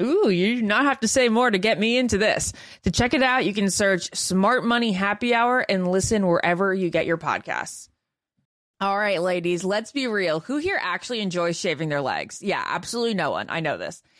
Ooh, you do not have to say more to get me into this. To check it out, you can search Smart Money Happy Hour and listen wherever you get your podcasts. All right, ladies, let's be real. Who here actually enjoys shaving their legs? Yeah, absolutely no one. I know this.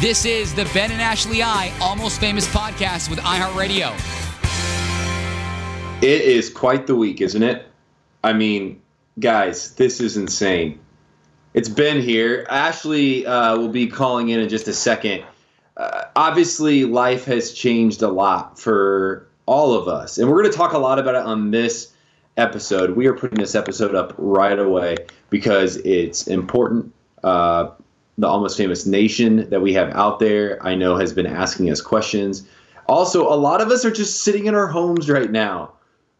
This is the Ben and Ashley I Almost Famous podcast with iHeartRadio. It is quite the week, isn't it? I mean, guys, this is insane. It's Ben here. Ashley uh, will be calling in in just a second. Uh, obviously, life has changed a lot for all of us, and we're going to talk a lot about it on this episode. We are putting this episode up right away because it's important. Uh, the almost famous nation that we have out there, I know has been asking us questions. Also, a lot of us are just sitting in our homes right now.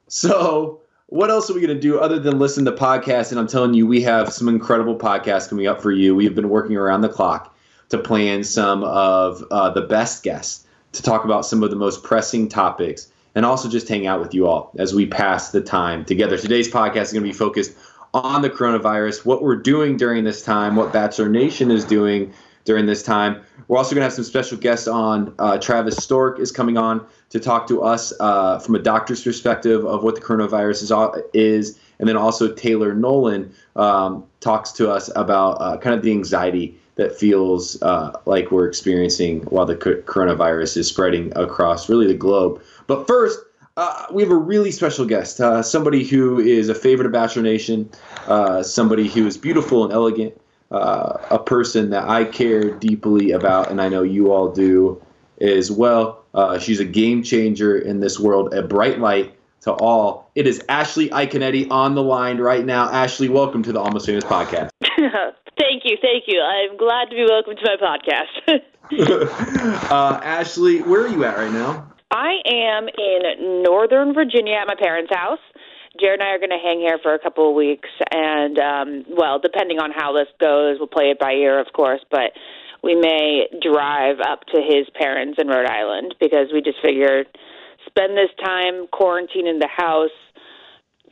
So, what else are we going to do other than listen to podcasts? And I'm telling you, we have some incredible podcasts coming up for you. We have been working around the clock to plan some of uh, the best guests to talk about some of the most pressing topics and also just hang out with you all as we pass the time together. Today's podcast is going to be focused on the coronavirus, what we're doing during this time, what Bachelor Nation is doing during this time. We're also going to have some special guests on. Uh, Travis Stork is coming on to talk to us uh, from a doctor's perspective of what the coronavirus is, is. and then also Taylor Nolan um, talks to us about uh, kind of the anxiety that feels uh, like we're experiencing while the coronavirus is spreading across really the globe. But first, uh, we have a really special guest, uh, somebody who is a favorite of Bachelor Nation, uh, somebody who is beautiful and elegant, uh, a person that I care deeply about, and I know you all do as well. Uh, she's a game changer in this world, a bright light to all. It is Ashley Iaconetti on the line right now. Ashley, welcome to the Almost Famous podcast. thank you, thank you. I'm glad to be welcome to my podcast. uh, Ashley, where are you at right now? I am in Northern Virginia at my parents' house. Jared and I are going to hang here for a couple of weeks, and um, well, depending on how this goes, we'll play it by ear, of course. But we may drive up to his parents in Rhode Island because we just figured spend this time quarantining the house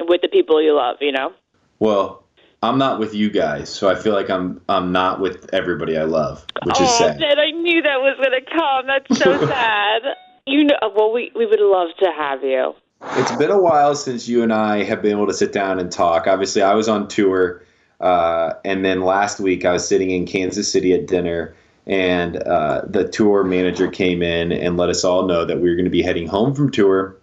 with the people you love, you know? Well, I'm not with you guys, so I feel like I'm I'm not with everybody I love, which oh, is sad. Dad, I knew that was gonna come. That's so sad. You know, well, we we would love to have you. It's been a while since you and I have been able to sit down and talk. Obviously, I was on tour, uh, and then last week I was sitting in Kansas City at dinner, and uh, the tour manager came in and let us all know that we were going to be heading home from tour.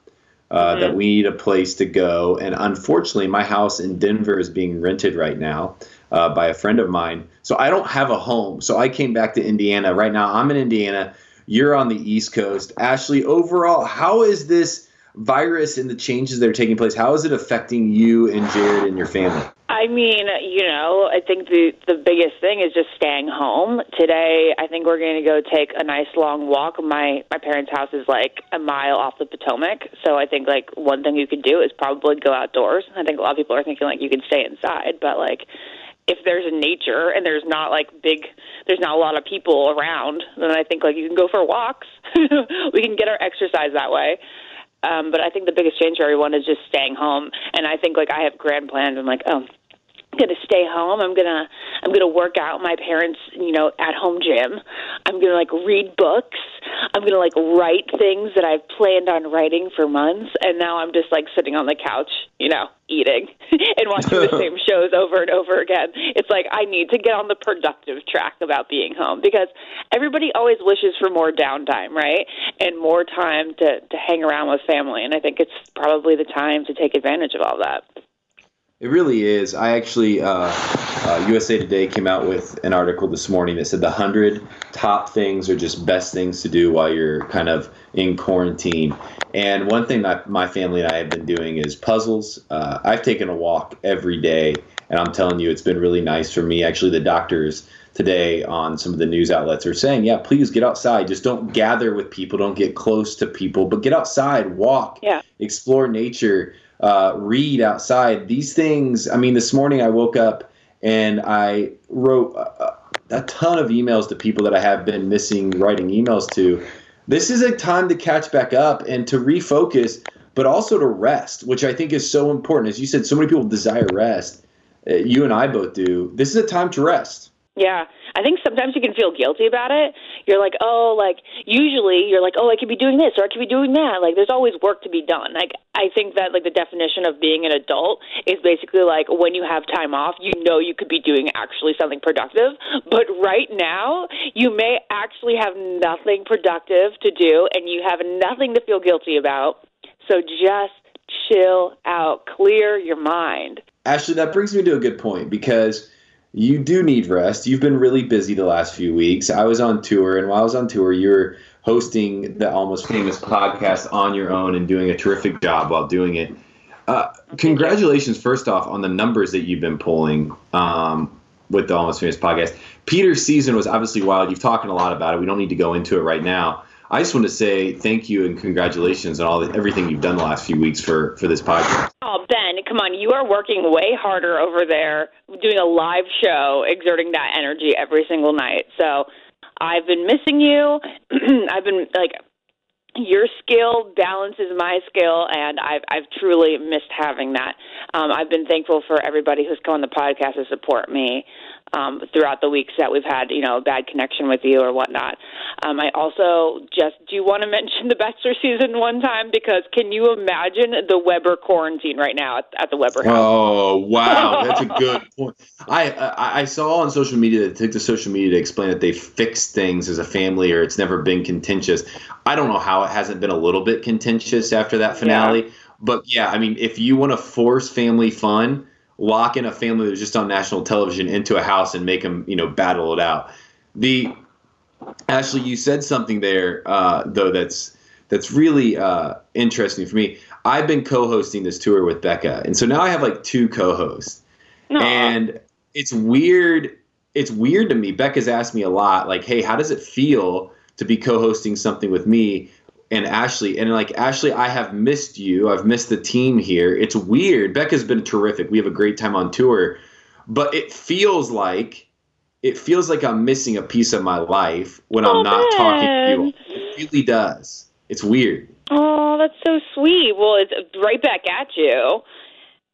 Uh, mm-hmm. That we need a place to go, and unfortunately, my house in Denver is being rented right now uh, by a friend of mine. So I don't have a home. So I came back to Indiana. Right now, I'm in Indiana. You're on the East Coast. Ashley, overall, how is this virus and the changes that are taking place? How is it affecting you and Jared and your family? I mean, you know, I think the the biggest thing is just staying home. Today, I think we're going to go take a nice long walk. My my parents' house is like a mile off the Potomac, so I think like one thing you could do is probably go outdoors. I think a lot of people are thinking like you can stay inside, but like if there's a nature and there's not like big there's not a lot of people around, then I think like you can go for walks. we can get our exercise that way. Um, but I think the biggest change for everyone is just staying home. And I think like I have grand plans. I'm like, oh, I'm gonna stay home. I'm gonna I'm gonna work out my parents, you know, at home gym. I'm gonna like read books. I'm gonna like write things that I've planned on writing for months, and now I'm just like sitting on the couch, you know, eating and watching the same shows over and over again. It's like I need to get on the productive track about being home because everybody always wishes for more downtime, right? And more time to to hang around with family, and I think it's probably the time to take advantage of all that. It really is. I actually, uh, uh, USA Today came out with an article this morning that said the 100 top things or just best things to do while you're kind of in quarantine. And one thing that my family and I have been doing is puzzles. Uh, I've taken a walk every day, and I'm telling you, it's been really nice for me. Actually, the doctors today on some of the news outlets are saying, yeah, please get outside. Just don't gather with people, don't get close to people, but get outside, walk, yeah. explore nature uh, read outside. These things, I mean, this morning I woke up and I wrote a, a ton of emails to people that I have been missing writing emails to. This is a time to catch back up and to refocus, but also to rest, which I think is so important. As you said, so many people desire rest. Uh, you and I both do. This is a time to rest. Yeah. I think sometimes you can feel guilty about it. You're like, oh, like usually you're like, oh, I could be doing this or I could be doing that. Like there's always work to be done. Like I think that like the definition of being an adult is basically like when you have time off, you know you could be doing actually something productive. But right now, you may actually have nothing productive to do and you have nothing to feel guilty about. So just chill out, clear your mind. Ashley, that brings me to a good point because you do need rest. You've been really busy the last few weeks. I was on tour, and while I was on tour, you were hosting the Almost Famous podcast on your own and doing a terrific job while doing it. Uh, congratulations, first off, on the numbers that you've been pulling um, with the Almost Famous podcast. Peter's season was obviously wild. You've talked a lot about it. We don't need to go into it right now. I just want to say thank you and congratulations on all the, everything you've done the last few weeks for for this podcast. Oh, Ben, come on! You are working way harder over there, doing a live show, exerting that energy every single night. So, I've been missing you. I've been like your skill balances my skill, and I've I've truly missed having that. Um, I've been thankful for everybody who's come on the podcast to support me um, throughout the weeks that we've had, you know, a bad connection with you or whatnot. Um, I also just do want to mention the Bachelor season one time because can you imagine the Weber quarantine right now at, at the Weber house? Oh wow, that's a good point. I, I I saw on social media that took to social media to explain that they fixed things as a family or it's never been contentious. I don't know how it hasn't been a little bit contentious after that finale. Yeah. But yeah, I mean, if you want to force family fun, lock in a family that was just on national television into a house and make them, you know, battle it out. The Ashley, you said something there uh, though that's that's really uh, interesting for me. I've been co-hosting this tour with Becca, and so now I have like two co-hosts, No. and it's weird. It's weird to me. Becca's asked me a lot, like, "Hey, how does it feel to be co-hosting something with me?" And Ashley, and like Ashley, I have missed you. I've missed the team here. It's weird. Becca's been terrific. We have a great time on tour, but it feels like it feels like I'm missing a piece of my life when I'm Oh, not talking to you. It really does. It's weird. Oh, that's so sweet. Well, it's right back at you.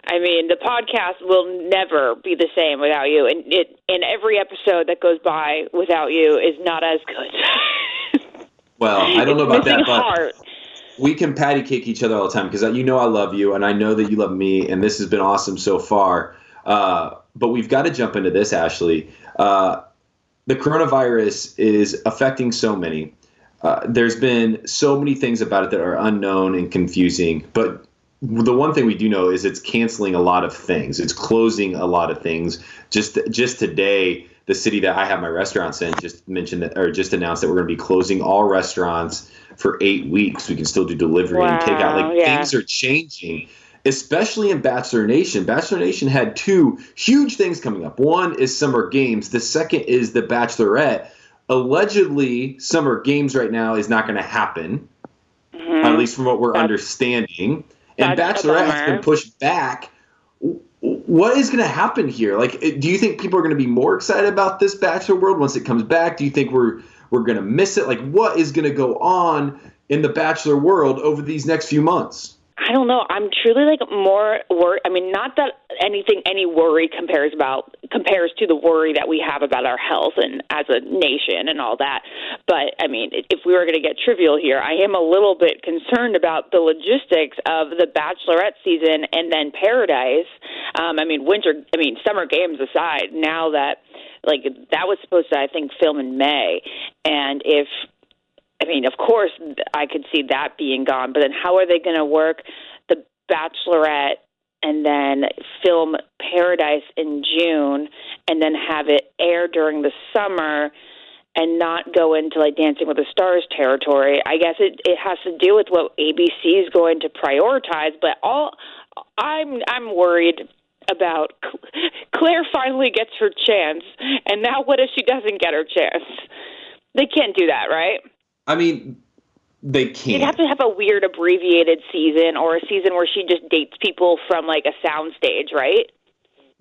I mean, the podcast will never be the same without you, and it and every episode that goes by without you is not as good. Well, I don't know about that, but heart. we can patty cake each other all the time because you know I love you and I know that you love me, and this has been awesome so far. Uh, but we've got to jump into this, Ashley. Uh, the coronavirus is affecting so many. Uh, there's been so many things about it that are unknown and confusing, but the one thing we do know is it's canceling a lot of things. It's closing a lot of things. Just just today, the city that I have my restaurants in just mentioned that or just announced that we're going to be closing all restaurants for eight weeks. We can still do delivery and takeout. Wow, Like yeah. things are changing, especially in Bachelor Nation. Bachelor Nation had two huge things coming up. One is Summer Games. The second is the Bachelorette. Allegedly, Summer Games right now is not going to happen, at least from what we're That's- understanding. And Bachelorette has been pushed back. What is going to happen here? Like, eh, do you think people are going to be more excited about this Bachelor world once it comes back? Do you think we're we're going to miss it? Like, what is going to go on in the Bachelor world over these next few months? I don't know. I'm truly like more worried. I mean, not that anything, any worry compares about compares to the worry that we have about our health and as a nation and all that. But I mean, if we were going to get trivial here, I am a little bit concerned about the logistics of the Bachelorette season and then Paradise. Um, I mean, winter. I mean, summer games aside, now that like that was supposed to, I think, film in May, and if I mean, of course, I could see that being gone, but then how are they going to work the Bachelorette and then film Paradise in June and then have it air during the summer and not go into like Dancing with the Stars territory? I guess it it has to do with what ABC is going to prioritize, but all I'm I'm worried about Clare finally gets her chance, and now what if she doesn't get her chance? They can't do that, right? I mean, they can't. You'd have to have a weird abbreviated season or a season where she just dates people from like a soundstage, right?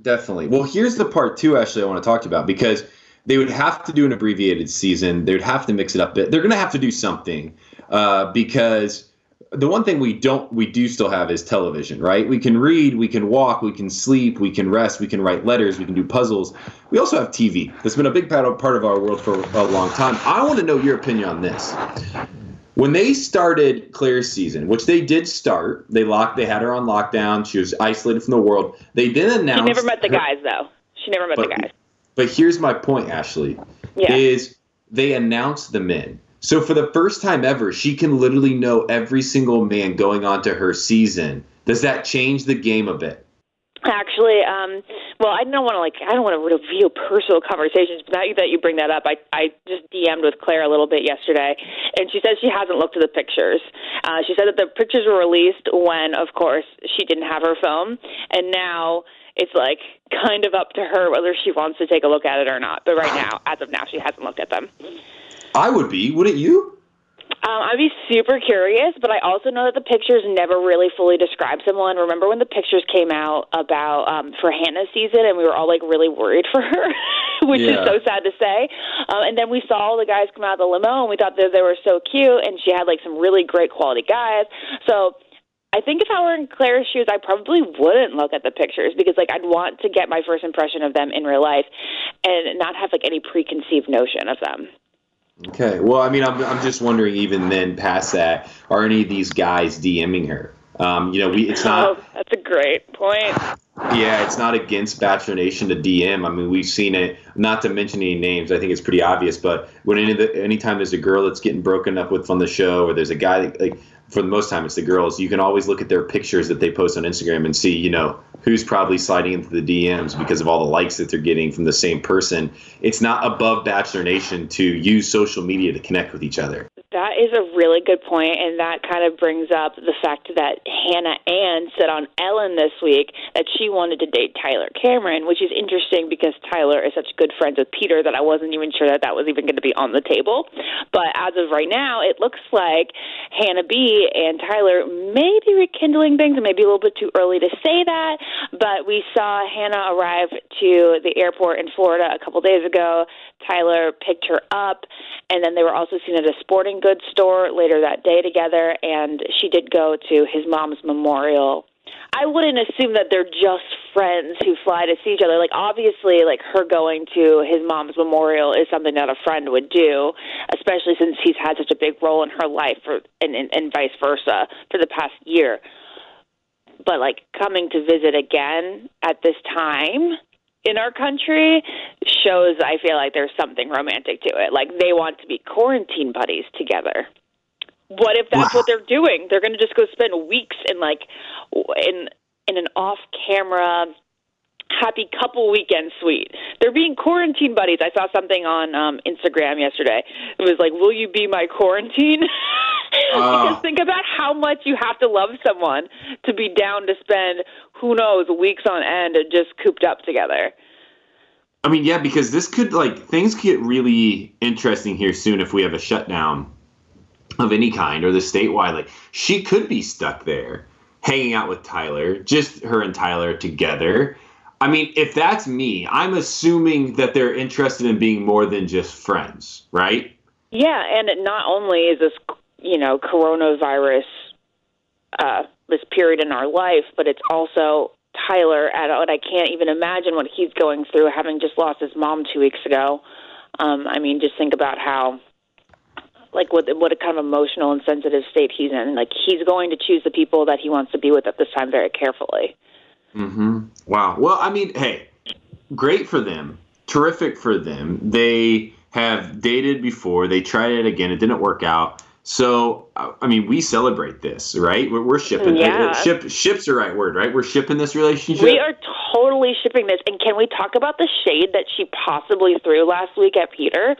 Definitely. Well, here's the part too, Ashley, I want to talk to you about because they would have to do an abbreviated season. They would have to mix it up a bit. They're going to have to do something uh, because the one thing we don't, we do still have is television, right? We can read, we can walk, we can sleep, we can rest, we can write letters, we can do puzzles. We also have TV. That's been a big part of, part of our world for a long time. I want to know your opinion on this. When they started Clare's season, which they did start, they locked, they had her on lockdown. She was isolated from the world. They then She announced. never met the her- guys though. She never met but, the guys. but here's my point, Ashley. Yeah. Is they announced the men. So for the first time ever, she can literally know every single man going on to her season. Does that change the game a bit? Actually, um, well, I don't want to like I don't want to reveal personal conversations, but now that you bring that up, I I just DM'd with Clare a little bit yesterday, and she says she hasn't looked at the pictures. Uh, she said that the pictures were released when, of course, she didn't have her phone, and now it's like kind of up to her whether she wants to take a look at it or not. But right now, as of now, she hasn't looked at them. I would be, wouldn't you? Um, I'd be super curious, but I also know that the pictures never really fully describe someone. Remember when the pictures came out about um, for Hannah's season, and we were all like really worried for her which Yeah. is so sad to say. Um, and then we saw all the guys come out of the limo, and we thought that they were so cute, and she had like some really great quality guys. So I think if I were in Clare's shoes, I probably wouldn't look at the pictures because like I'd want to get my first impression of them in real life, and not have like any preconceived notion of them. Okay. Well, I mean, I'm, I'm just wondering, even then, past that, are any of these guys DMing her? Um, you know, we it's not. oh, that's a great point. Yeah, it's not against Bachelor Nation to DM. I mean, we've seen it. Not to mention any names, I think it's pretty obvious. But when any the, anytime there's a girl that's getting broken up with on the show, or there's a guy that, like for the most time it's the girls, you can always look at their pictures that they post on Instagram and see, you know, who's probably sliding into the DMs because of all the likes that they're getting from the same person. It's not above Bachelor Nation to use social media to connect with each other. That is a really good point, and that kind of brings up the fact that Hannah Ann said on Ellen this week that she wanted to date Tyler Cameron, which is interesting because Tyler is such good friends with Peter that I wasn't even sure that that was even going to be on the table. But as of right now, it looks like Hannah B and Tyler may be rekindling things. It may be a little bit too early to say that, but we saw Hannah arrive to the airport in Florida a couple days ago. Tyler picked her up, and then they were also seen at a sporting goods store later that day together, and she did go to his mom's memorial. I wouldn't assume that they're just friends who fly to see each other. Like obviously, like her going to his mom's memorial is something that a friend would do, especially since he's had such a big role in her life, for, and, and and vice versa for the past year. But like coming to visit again at this time in our country shows I feel like there's something romantic to it. Like they want to be quarantine buddies together. What if that's Wow. what they're doing? They're going to just go spend weeks in like in in an off-camera happy couple weekend suite. They're being quarantine buddies. I saw something on um Instagram yesterday. It was like, "Will you be my quarantine?" because Oh. think about how much you have to love someone to be down to spend who knows weeks on end and just cooped up together. I mean, yeah, because this could like things could get really interesting here soon if we have a shutdown of any kind or the statewide. Like she could be stuck there, hanging out with Tyler, just her and Tyler together. I mean, if that's me, I'm assuming that they're interested in being more than just friends, right? Yeah, and not only is this, you know, coronavirus, uh, this period in our life, but it's also Tyler at what I can't even imagine what he's going through, having just lost his mom two weeks ago. Um, I mean, just think about how, like, what what a kind of emotional and sensitive state he's in. Like, he's going to choose the people that he wants to be with at this time very carefully. Mm-hmm. Wow. Well, I mean, hey, great for them. Terrific for them. They have dated before. They tried it again. It didn't work out. So, I mean, we celebrate this, right? We're, we're shipping. Yeah. Ship, ship's the right word, right? We're shipping this relationship. We are totally shipping this. And can we talk about the shade that she possibly threw last week at Peter?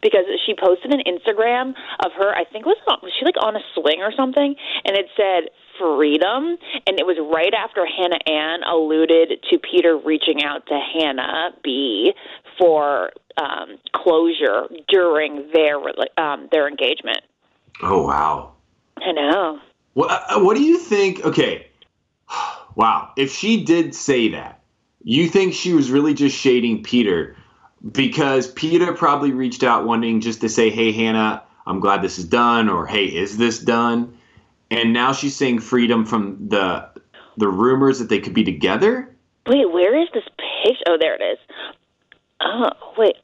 Because she posted an Instagram of her, I think it was, on- was she like on a swing or something? And it said freedom. And it was right after Hannah Ann alluded to Peter reaching out to Hannah B for um, closure during their um, their engagement. oh, wow. I know. What, uh, what do you think? Okay. Wow. If she did say that, you think she was really just shading Peter because Peter probably reached out wanting just to say, hey, Hannah, I'm glad this is done, or hey, is this done? And now she's saying freedom from the the rumors that they could be together. Wait, where is this picture? Oh, there it is. Oh, wait.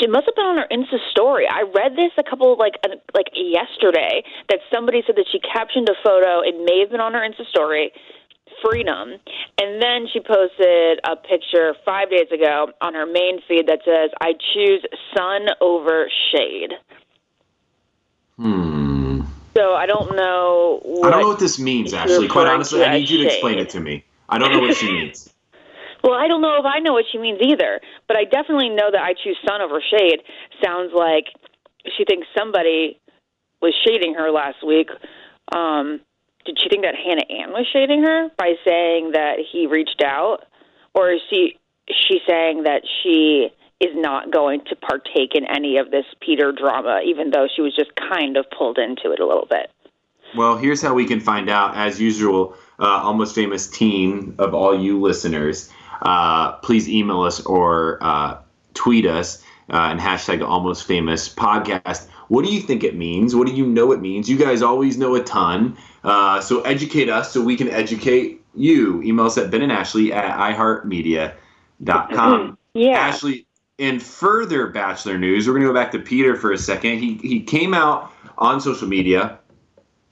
She must have been on her Insta story. I read this a couple like like yesterday that somebody said that she captioned a photo. It may have been on her Insta story. Freedom, and then she posted a picture five days ago on her main feed that says, "I choose sun over shade." Hmm. So I don't know. What, I don't know what this means, actually. Quite honestly, I need you to explain shade. it to me. I don't know what she means. Well, I don't know if I know what she means either, but I definitely know that I choose sun over shade. Sounds like she thinks somebody was shading her last week. Um, did she think that Hannah Ann was shading her by saying that he reached out, or is she she saying that she is not going to partake in any of this Peter drama, even though she was just kind of pulled into it a little bit? Well, here's how we can find out. As usual, uh, almost famous team of all you listeners, uh, please email us or uh, tweet us uh, and hashtag Almost Famous Podcast. What do you think it means? What do you know it means? You guys always know a ton, uh, so educate us so we can educate you. Email us at Ben and Ashley at iHeartMedia.com. Yeah. Ashley, in further Bachelor news, we're going to go back to Peter for a second. He he came out on social media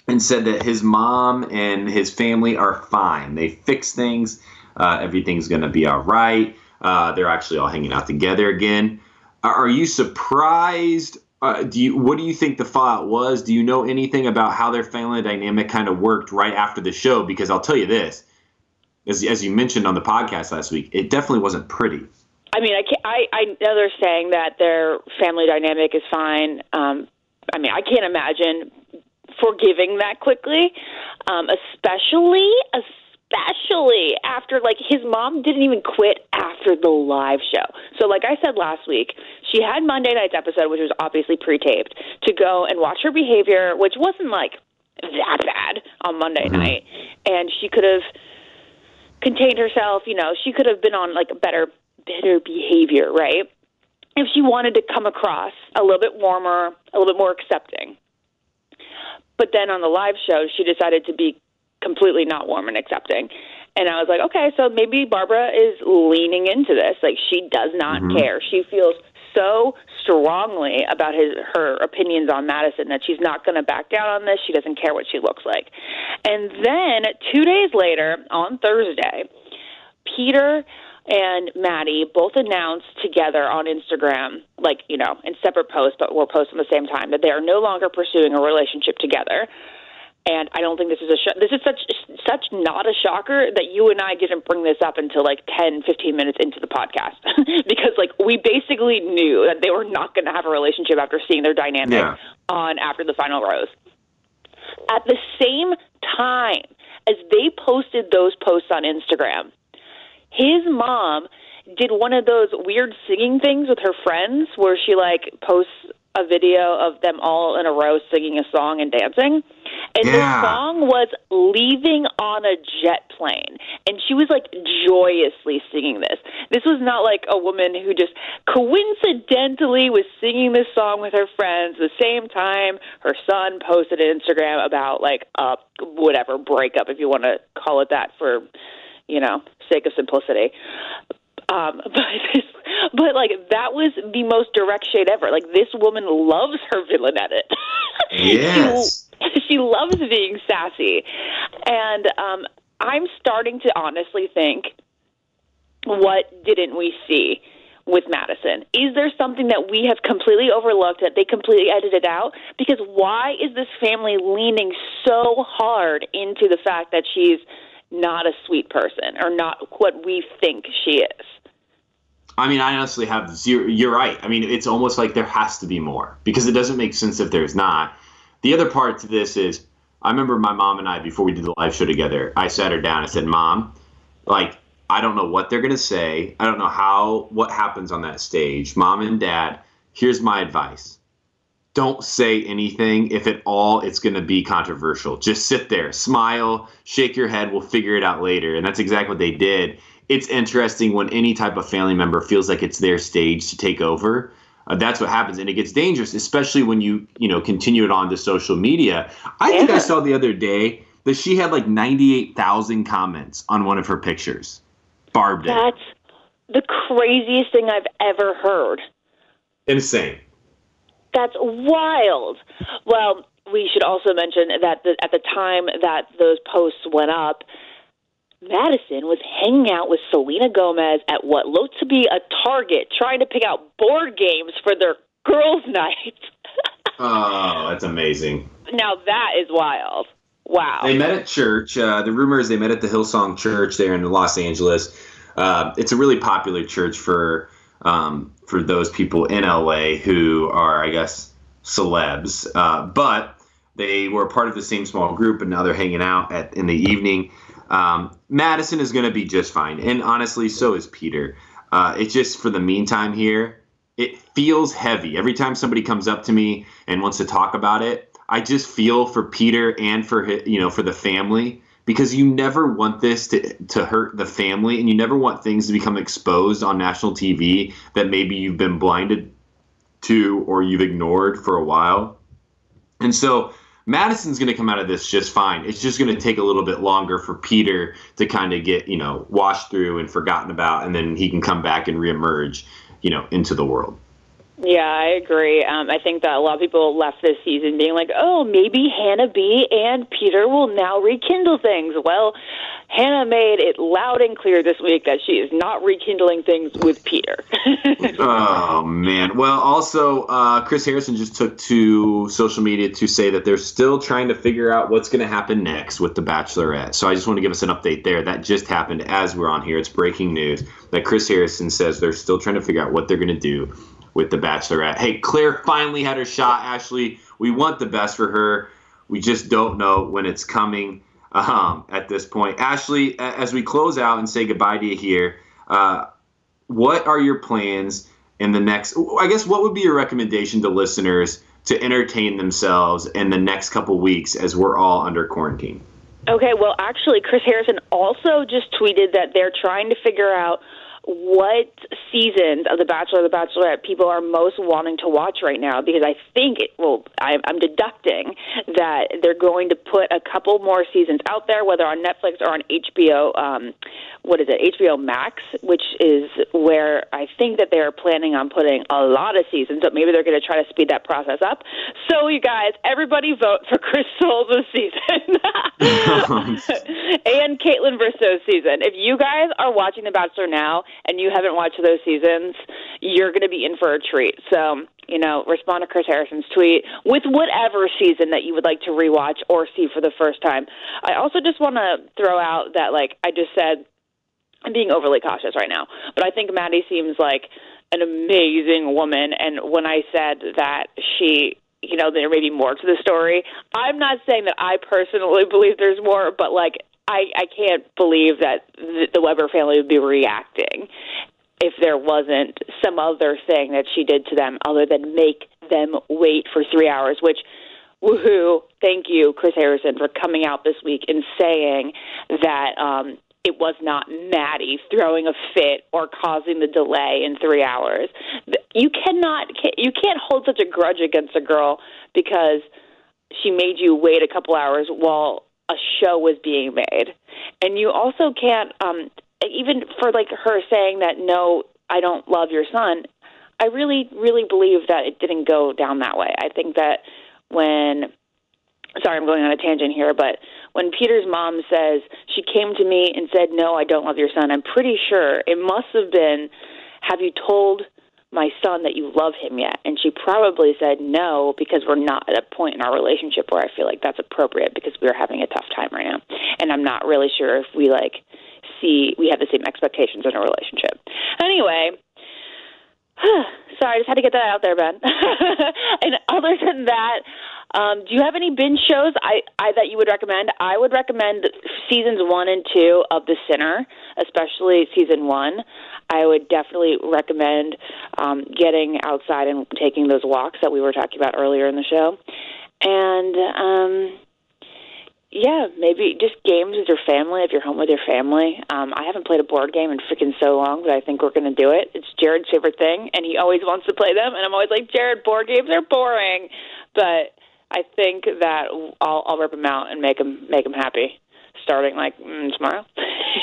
and said that his mom and his family are fine. They fixed things. Uh, everything's going to be all right. Uh, they're actually all hanging out together again. Are you surprised? Uh, do you what do you think the fallout was? Do you know anything about how their family dynamic kind of worked right after the show? Because I'll tell you this, as as you mentioned on the podcast last week, it definitely wasn't pretty. I mean, I, can't, I I know they're saying that their family dynamic is fine. Um, I mean, I can't imagine forgiving that quickly, um, especially especially after like his mom didn't even quit after the live show. So, like I said last week, she had Monday night's episode, which was obviously pre-taped, to go and watch her behavior, which wasn't like that bad on Monday night, and she could have contained herself. You know, she could have been on like a better better behavior, right? If she wanted to come across a little bit warmer, a little bit more accepting. But then on the live show, she decided to be completely not warm and accepting. And I was like, okay, so maybe Barbara is leaning into this. Like she does not mm-hmm. care. She feels so strongly about his her opinions on Madison that she's not going to back down on this. She doesn't care what she looks like. And then 2 days later on Thursday, Peter and Maddie both announced together on Instagram, like, you know, in separate posts, but were posted at the same time, that they are no longer pursuing a relationship together. And I don't think this is a sh- this is such such not a shocker that you and I didn't bring this up until like 10, 15 minutes into the podcast because like we basically knew that they were not going to have a relationship after seeing their dynamic Yeah. on after the final rose. At the same time as they posted those posts on Instagram, his mom did one of those weird singing things with her friends where she like posts a video of them all in a row singing a song and dancing. And Yeah. the song was Leaving on a Jet Plane. And she was like joyously singing this. This was not like a woman who just coincidentally was singing this song with her friends the same time her son posted an Instagram about like a whatever breakup if you want to call it that for you know, sake of simplicity. Um, but but like that was the most direct shade ever. Like this woman loves her villainette. Yes. she, she loves being sassy, and um, I'm starting to honestly think, what didn't we see? With Madison, is there something that we have completely overlooked that they completely edited out? Because why is this family leaning so hard into the fact that she's not a sweet person or not what we think she is? I mean, I honestly have zero. You're right. I mean, it's almost like there has to be more because it doesn't make sense if there's not. The other part to this is I remember my mom and I, before we did the live show together, I sat her down and said, Mom, like, I don't know what they're going to say. I don't know how, what happens on that stage. Mom and dad, here's my advice. Don't say anything. If at all, it's going to be controversial. Just sit there, smile, shake your head. We'll figure it out later. And that's exactly what they did. It's interesting when any type of family member feels like it's their stage to take over. Uh, that's what happens, and it gets dangerous, especially when you you know continue it on to social media. I think I saw the other day that she had like ninety eight thousand comments on one of her pictures. Barb did. That's the craziest thing I've ever heard. Insane. That's wild. Well, we should also mention that the, at the time that those posts went up, Madison was hanging out with Selena Gomez at what looked to be a Target, trying to pick out board games for their girls' night. Oh, that's amazing. now that is wild. Wow. They met at church. Uh, the rumor is they met at the Hillsong Church there in Los Angeles. Uh, it's a really popular church for um, for those people in LA who are, I guess, celebs. Uh, but they were part of the same small group, and now they're hanging out at in the evening. Um, Madison is going to be just fine, and honestly, so is Peter. Uh, it's just for the meantime here. It feels heavy every time somebody comes up to me and wants to talk about it. I just feel for Peter and for hi- you know for the family because you never want this to, to hurt the family and you never want things to become exposed on national TV that maybe you've been blinded to or you've ignored for a while. And so Madison's going to come out of this just fine. It's just going to take a little bit longer for Peter to kind of get, you know, washed through and forgotten about, and then he can come back and reemerge, you know, into the world. Yeah, I agree. Um, I think that a lot of people left this season being like, oh, maybe Hannah B and Peter will now rekindle things. Well, Hannah made it loud and clear this week that she is not rekindling things with Peter. oh, man. Well, also, uh, Chris Harrison just took to social media to say that they're still trying to figure out what's going to happen next with The Bachelorette. So I just want to give us an update there. That just happened as we're on here. It's breaking news that Chris Harrison says they're still trying to figure out what they're going to do with the Bachelorette. Hey, Clare finally had her shot. Ashley, we want the best for her. We just don't know when it's coming um, at this point. Ashley, as we close out and say goodbye to you here, uh, what are your plans in the next? I guess what would be your recommendation to listeners to entertain themselves in the next couple weeks as we're all under quarantine? Okay, well, actually, Chris Harrison also just tweeted that they're trying to figure out what seasons of The Bachelor or The Bachelorette people are most wanting to watch right now because I think, it, well, I, I'm deducting that they're going to put a couple more seasons out there, whether on Netflix or on HBO. Um, what is it, HBO Max, which is where I think that they're planning on putting a lot of seasons, but maybe they're going to try to speed that process up. So, you guys, everybody vote for Chris this season and Kaitlyn Bristowe's season. If you guys are watching The Bachelor now and you haven't watched those seasons, you're going to be in for a treat. So, you know, respond to Chris Harrison's tweet with whatever season that you would like to rewatch or see for the first time. I also just want to throw out that, like I just said, I'm being overly cautious right now, but I think Maddie seems like an amazing woman. And when I said that she, you know, there may be more to the story, I'm not saying that I personally believe there's more, but like I, I can't believe that the, Weber family would be reacting if there wasn't some other thing that she did to them other than make them wait for three hours, which woohoo, thank you, Chris Harrison, for coming out this week and saying that um, it was not Maddie throwing a fit or causing the delay in three hours. You cannot, you can't hold such a grudge against a girl because she made you wait a couple hours while a show was being made, and you also can't, um, even for like her saying that no, I don't love your son. I really, really believe that it didn't go down that way. I think that when sorry, I'm going on a tangent here, but when Peter's mom says she came to me and said, "No, I don't love your son," I'm pretty sure it must have been, "Have you told my son that you love him yet?" And she probably said no because we're not at a point in our relationship where I feel like that's appropriate because we're having a tough time right now, and I'm not really sure if we like see we have the same expectations in a relationship. Anyway, sorry, I just had to get that out there, Ben. and other than that, um, do you have any binge shows I, I that you would recommend? I would recommend seasons one and two of The Sinner, especially season one. I would definitely recommend um, getting outside and taking those walks that we were talking about earlier in the show. And um, yeah, maybe just games with your family if you're home with your family. Um, I haven't played a board game in freaking so long, but I think we're going to do it. It's Jared's favorite thing, and he always wants to play them. And I'm always like, Jared, board games are boring. But I think that I'll, I'll rip him out and make him make him happy, starting like mm, tomorrow.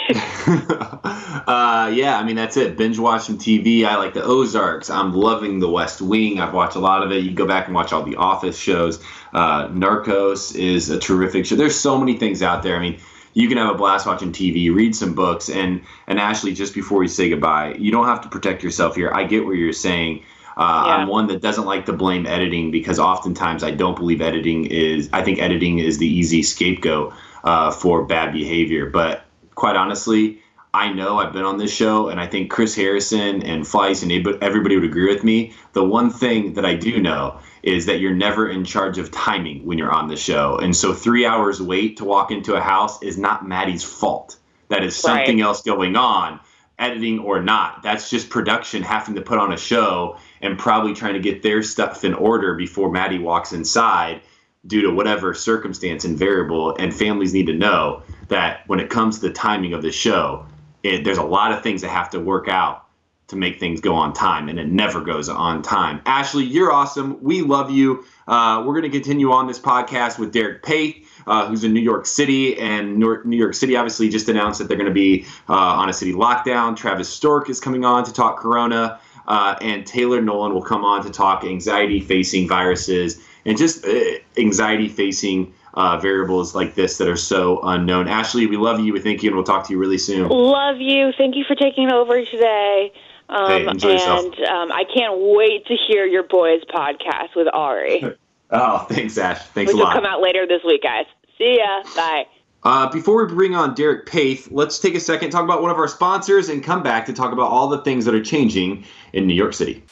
uh, yeah, I mean that's it. Binge watching TV. I like the Ozarks. I'm loving The West Wing. I've watched a lot of it. You go back and watch all the Office shows. Uh, Narcos is a terrific show. There's so many things out there. I mean you can have a blast watching TV, read some books, and and Ashley, just before we say goodbye, you don't have to protect yourself here. I get what you're saying. Uh, yeah. I'm one that doesn't like to blame editing because oftentimes I don't believe editing is. I think editing is the easy scapegoat uh, for bad behavior. But quite honestly, I know I've been on this show, and I think Chris Harrison and Fleiss and everybody would agree with me. The one thing that I do know is that you're never in charge of timing when you're on the show, and so three hours wait to walk into a house is not Maddie's fault. That is something right. else going on editing or not. That's just production having to put on a show and probably trying to get their stuff in order before Maddie walks inside due to whatever circumstance and variable. And families need to know that when it comes to the timing of the show, it, there's a lot of things that have to work out to make things go on time, and it never goes on time. Ashley, you're awesome. We love you. Uh, we're going to continue on this podcast with Derek Peth. Uh, who's in New York City, and New York City obviously just announced that they're going to be uh, on a city lockdown. Travis Stork is coming on to talk Corona, uh, and Taylor Nolan will come on to talk anxiety-facing viruses and just uh, anxiety-facing uh, variables like this that are so unknown. Ashley, we love you. We thank you, and we'll talk to you really soon. Love you. Thank you for taking over today. Um, Hey, enjoy yourself. and um, I can't wait to hear your boys' podcast with Ari, Oh, thanks, Ash. Thanks which a will come out later this week, guys. See ya. Bye. Uh, before we bring on Derek Peth, let's take a second, talk about one of our sponsors, and come back to talk about all the things that are changing in New York City.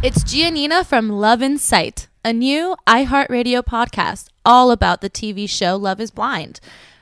It's Giannina from Love in Sight, a new iHeartRadio podcast all about the TV show Love is Blind.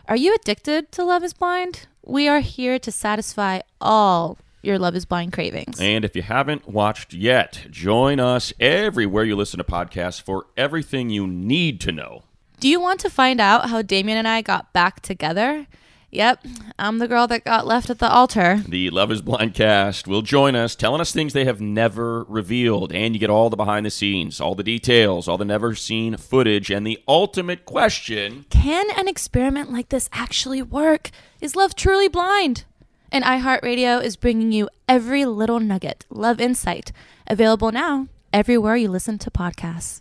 Are you addicted to Love is Blind? We are here to satisfy all your Love is Blind cravings. And if you haven't watched yet, join us everywhere you listen to podcasts for everything you need to know. Do you want to find out how Damien and I got back together? Yep, I'm the girl that got left at the altar. The Love is Blind cast will join us, telling us things they have never revealed. And you get all the behind the scenes, all the details, all the never seen footage, and the ultimate question Can an experiment like this actually work? Is love truly blind? And iHeartRadio is bringing you every little nugget, Love Insight, available now everywhere you listen to podcasts.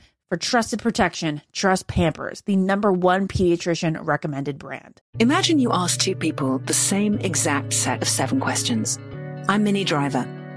For trusted protection, trust Pampers, the number one pediatrician recommended brand. Imagine you ask two people the same exact set of seven questions. I'm Minnie Driver,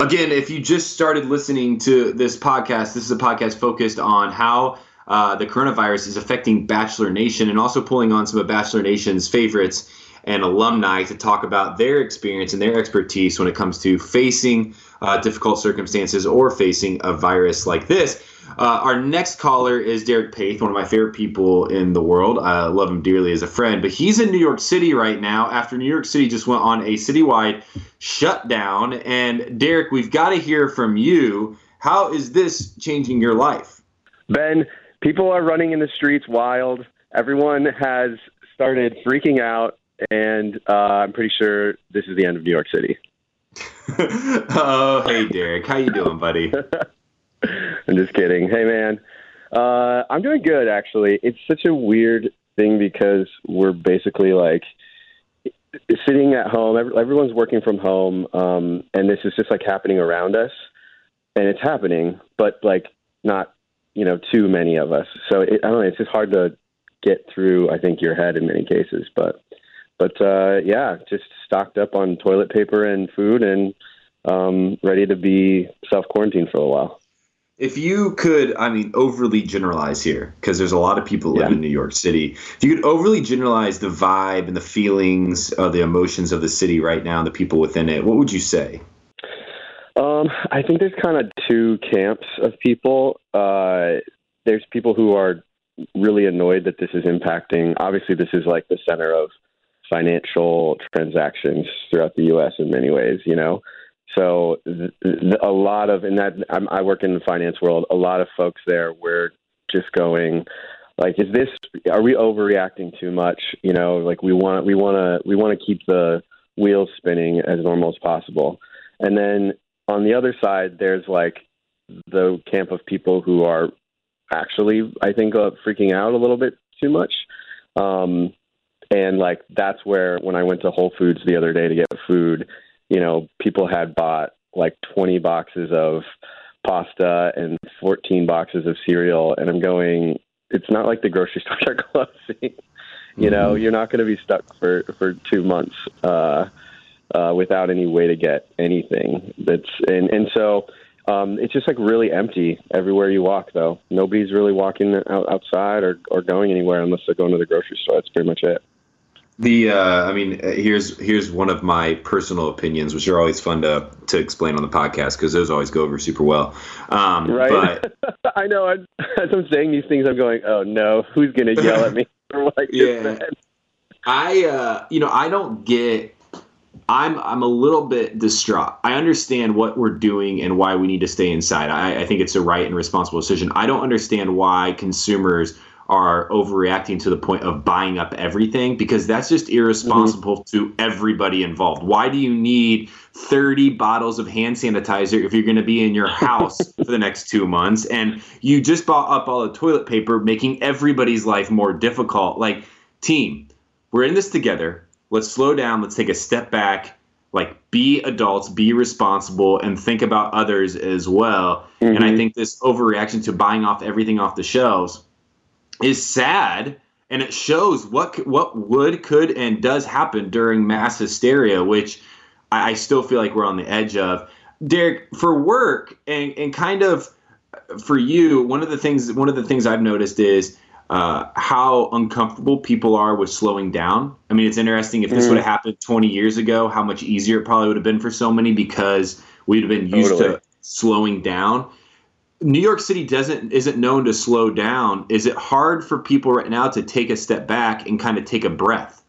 Again, if you just started listening to this podcast, this is a podcast focused on how uh, the coronavirus is affecting Bachelor Nation and also pulling on some of Bachelor Nation's favorites and alumni to talk about their experience and their expertise when it comes to facing uh, difficult circumstances or facing a virus like this. Uh, our next caller is Derek Peth, one of my favorite people in the world. I love him dearly as a friend, but he's in New York City right now after New York City just went on a citywide shutdown. And Derek, we've got to hear from you. How is this changing your life? Ben, people are running in the streets wild. Everyone has started freaking out, and uh, I'm pretty sure this is the end of New York City. oh, hey Derek, how you doing, buddy? I'm just kidding. Hey, man. Uh, I'm doing good, actually. It's such a weird thing because we're basically like sitting at home. Everyone's working from home, um, and this is just like happening around us, and it's happening, but like not, you know, too many of us. So it, I don't know. It's just hard to get through. I think your head in many cases, but but uh, yeah, just stocked up on toilet paper and food, and um, ready to be self quarantined for a while if you could, I mean, overly generalize here, because there's a lot of people yeah. in New York City. If you could overly generalize the vibe and the feelings, uh, the emotions of the city right now, and the people within it, what would you say? Um, I think there's kind of two camps of people. Uh, there's people who are really annoyed that this is impacting. Obviously, this is like the center of financial transactions throughout the U.S. in many ways. You know, so th- th- a lot of, and that I'm, I work in the finance world. A lot of folks there were just going, like, is this? Are we overreacting too much? You know, like we want we want to we want to keep the wheels spinning as normal as possible. And then on the other side, there's like the camp of people who are actually, I think, uh, freaking out a little bit too much. Um, and like that's where when I went to Whole Foods the other day to get food you know, people had bought like 20 boxes of pasta and 14 boxes of cereal. And I'm going, it's not like the grocery stores are closing. you know, mm-hmm. you're not going to be stuck for, for two months uh, uh, without any way to get anything. That's and, and so um, it's just like really empty everywhere you walk, though. Nobody's really walking out, outside or, or going anywhere unless they're going to the grocery store. That's pretty much it. The uh, I mean, uh, here's here's one of my personal opinions, which are always fun to to explain on the podcast because those always go over super well. Um, right. But, I know. As I'm saying these things, I'm going, oh no, who's going to yell at me for like yeah. I uh, you know I don't get I'm I'm a little bit distraught. I understand what we're doing and why we need to stay inside. I, I think it's a right and responsible decision. I don't understand why consumers are overreacting to the point of buying up everything because that's just irresponsible mm-hmm. to everybody involved. Why do you need 30 bottles of hand sanitizer if you're going to be in your house for the next two months and you just bought up all the toilet paper, making everybody's life more difficult? Like, team, we're in this together. Let's slow down. Let's take a step back. Like, be adults, be responsible, and think about others as well. And I mm-hmm. think this overreaction to buying off everything off the shelves is sad and it shows what what would could and does happen during mass hysteria which I, I still feel like we're on the edge of derek for work and, and kind of for you one of the things one of the things i've noticed is uh, how uncomfortable people are with slowing down. I mean, it's interesting if this Mhm. would have happened 20 years ago, how much easier it probably would have been for so many because we'd have been used Totally. to slowing down. New York City doesn't isn't known to slow down. Is it hard for people right now to take a step back and kind of take a breath?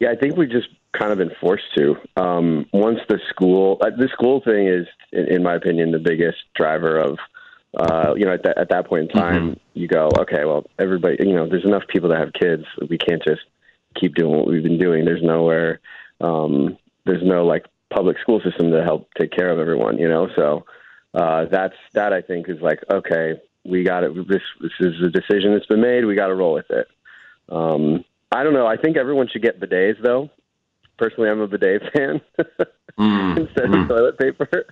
Yeah, I think we've just kind of been forced to. Um, once the school, uh, the school thing is, in, in my opinion, the biggest driver of, uh, you know, at that, at that point in time, you go, okay, well, everybody, you know, there's enough people that have kids. We can't just keep doing what we've been doing. There's nowhere, um, there's no like public school system to help take care of everyone, you know? So, uh, that's, that I think is like, okay, we got it. This, this is a decision that's been made. We got to roll with it. Um, I don't know. I think everyone should get bidets, though. Personally, I'm a bidet fan instead of toilet paper.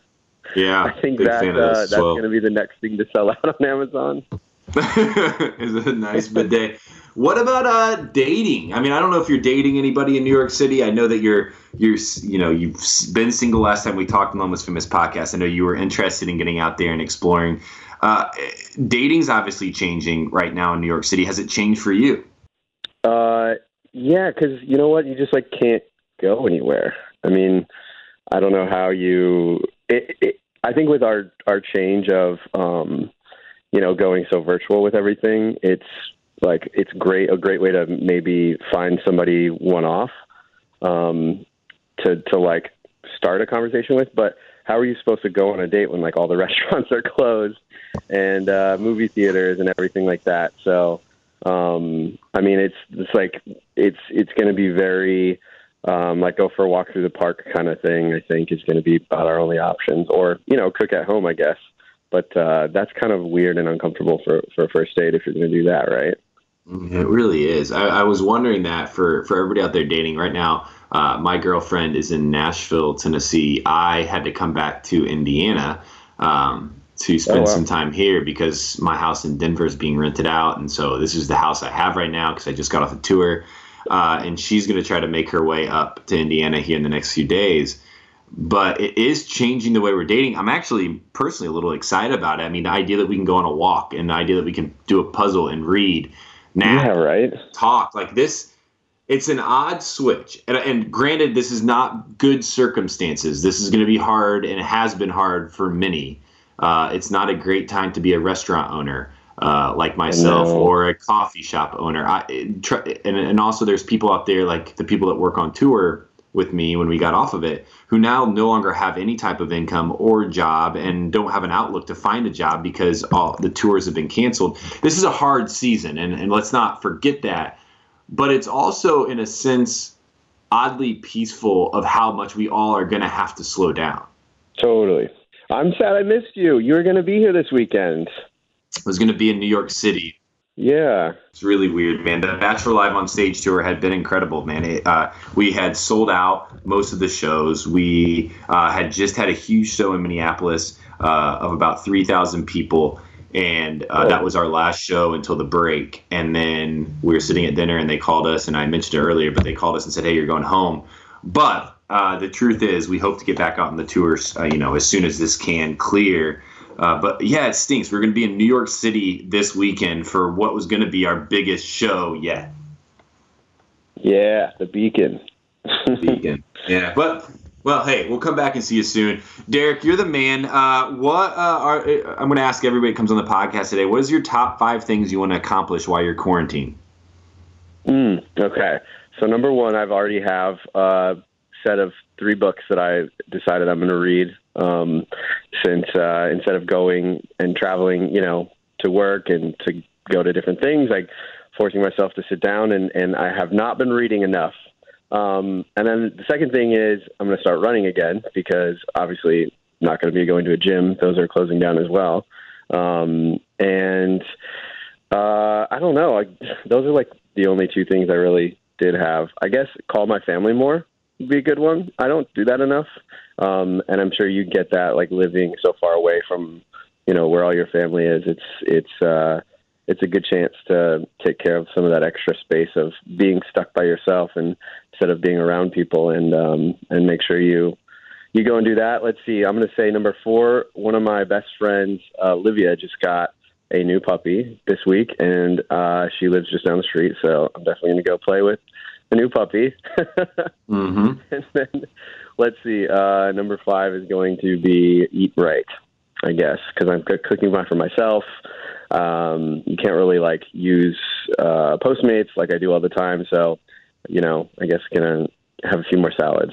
Yeah, I think that uh, that's well. going to be the next thing to sell out on Amazon. is a nice bidet. What about uh dating? I mean, I don't know if you're dating anybody in New York City. I know that you're you're you know you've been single last time we talked on the Famous podcast. I know you were interested in getting out there and exploring. Uh, dating's obviously changing right now in New York City. Has it changed for you? Uh, yeah, because you know what, you just like can't go anywhere. I mean, I don't know how you. It, it, I think with our our change of, um, you know, going so virtual with everything, it's like it's great a great way to maybe find somebody one off, um, to to like start a conversation with. But how are you supposed to go on a date when like all the restaurants are closed and uh, movie theaters and everything like that? So um i mean it's it's like it's it's going to be very um like go for a walk through the park kind of thing i think is going to be about our only options or you know cook at home i guess but uh that's kind of weird and uncomfortable for for a first date if you're going to do that right It really is. I, I was wondering that for, for everybody out there dating right now. Uh, my girlfriend is in Nashville, Tennessee. I had to come back to Indiana um, to spend Oh, wow. some time here because my house in Denver is being rented out, and so this is the house I have right now because I just got off a tour. Uh, and she's going to try to make her way up to Indiana here in the next few days but it is changing the way we're dating. I'm actually personally a little excited about it. I mean, the idea that we can go on a walk and the idea that we can do a puzzle and read, nap, yeah right talk like this. It's an odd switch, and, and granted, this is not good circumstances. This is going to be hard, and it has been hard for many. Uh, it's not a great time to be a restaurant owner uh, like myself know. or a coffee shop owner. I, and, and also, there's people out there like the people that work on tour with me when we got off of it who now no longer have any type of income or job and don't have an outlook to find a job because all the tours have been canceled. This is a hard season, and, and let's not forget that. But it's also, in a sense, oddly peaceful of how much we all are going to have to slow down. totally i'm sad i missed you you were going to be here this weekend I was going to be in New York City. Yeah It's really weird, man. The Bachelor Live on Stage tour had been incredible, man. It, uh, we had sold out most of the shows. We uh, had just had a huge show in Minneapolis uh, of about 3,000 people. And uh, that was our last show until the break. And then we were sitting at dinner and they called us, and I mentioned it earlier, but they called us and said, hey, you're going home. But uh, the truth is, we hope to get back out on the tours, uh, you know, as soon as this can clear. Uh, but yeah, it stinks. We're going to be in New York City this weekend for what was going to be our biggest show yet. yeah the beacon Beacon. Yeah, but well, hey, we'll come back and see you soon, Derek. You're the man. Uh, what uh, are I'm going to ask everybody that comes on the podcast today? What is your top five things you want to accomplish while you're quarantined? Mm, okay. So number one, I've already have a set of three books that I decided I'm going to read. Um, since uh, instead of going and traveling, you know, to work and to go to different things, like forcing myself to sit down and, and I have not been reading enough. Um, and then the second thing is I'm going to start running again because obviously I'm not going to be going to a gym. Those are closing down as well. Um, and uh, I don't know. I, those are like the only two things I really did have. I guess call my family more would be a good one. I don't do that enough, um, and I'm sure you get that like living so far away from you know where all your family is. It's it's uh, it's a good chance to take care of some of that extra space of being stuck by yourself and instead of being around people and um, and make sure you you go and do that. Let's see. I'm going to say number four. One of my best friends, uh, Olivia, just got a new puppy this week, and uh, she lives just down the street. So I'm definitely going to go play with a new puppy. mm-hmm. And then let's see. Uh, number five is going to be eat right, I guess, because I'm cook- cooking one for myself. Um, you can't really like use uh, Postmates like I do all the time. So, you know, I guess gonna have a few more salads.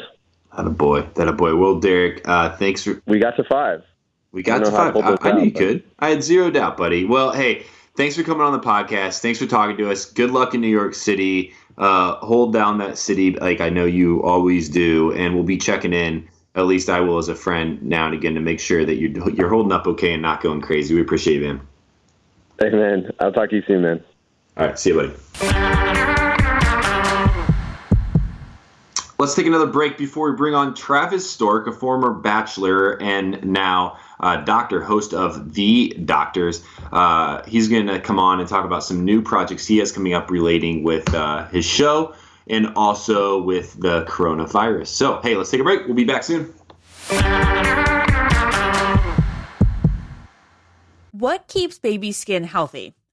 That a boy. That a boy. Well, Derek, uh, thanks for. We got to five. We got I to don't know how to five. I, this I knew you but- could. I had zero doubt, buddy. Well, hey, thanks for coming on the podcast. Thanks for talking to us. Good luck in New York City. Uh, hold down that city like I know you always do, and we'll be checking in. At least I will as a friend now and again to make sure that you're you're holding up okay and not going crazy. We appreciate you, man. Hey, man. I'll talk to you soon, man. All right, see you, buddy. Let's take another break before we bring on Travis Stork, a former bachelor and now uh, doctor, host of The Doctors. Uh, he's going to come on and talk about some new projects he has coming up relating with uh, his show and also with the coronavirus. So, hey, let's take a break. We'll be back soon. What keeps baby skin healthy?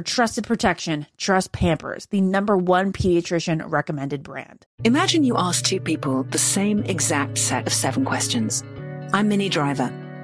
For trusted protection, trust Pampers, the number one pediatrician recommended brand. Imagine you ask two people the same exact set of seven questions. I'm Minnie Driver,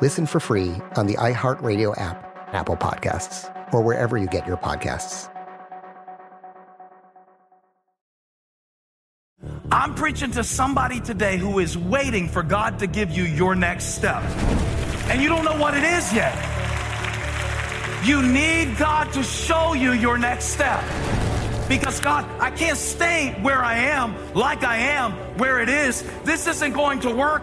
Listen for free on the iHeartRadio app, Apple Podcasts, or wherever you get your podcasts. I'm preaching to somebody today who is waiting for God to give you your next step. And you don't know what it is yet. You need God to show you your next step. Because God, I can't stay where I am, like I am, where it is. This isn't going to work.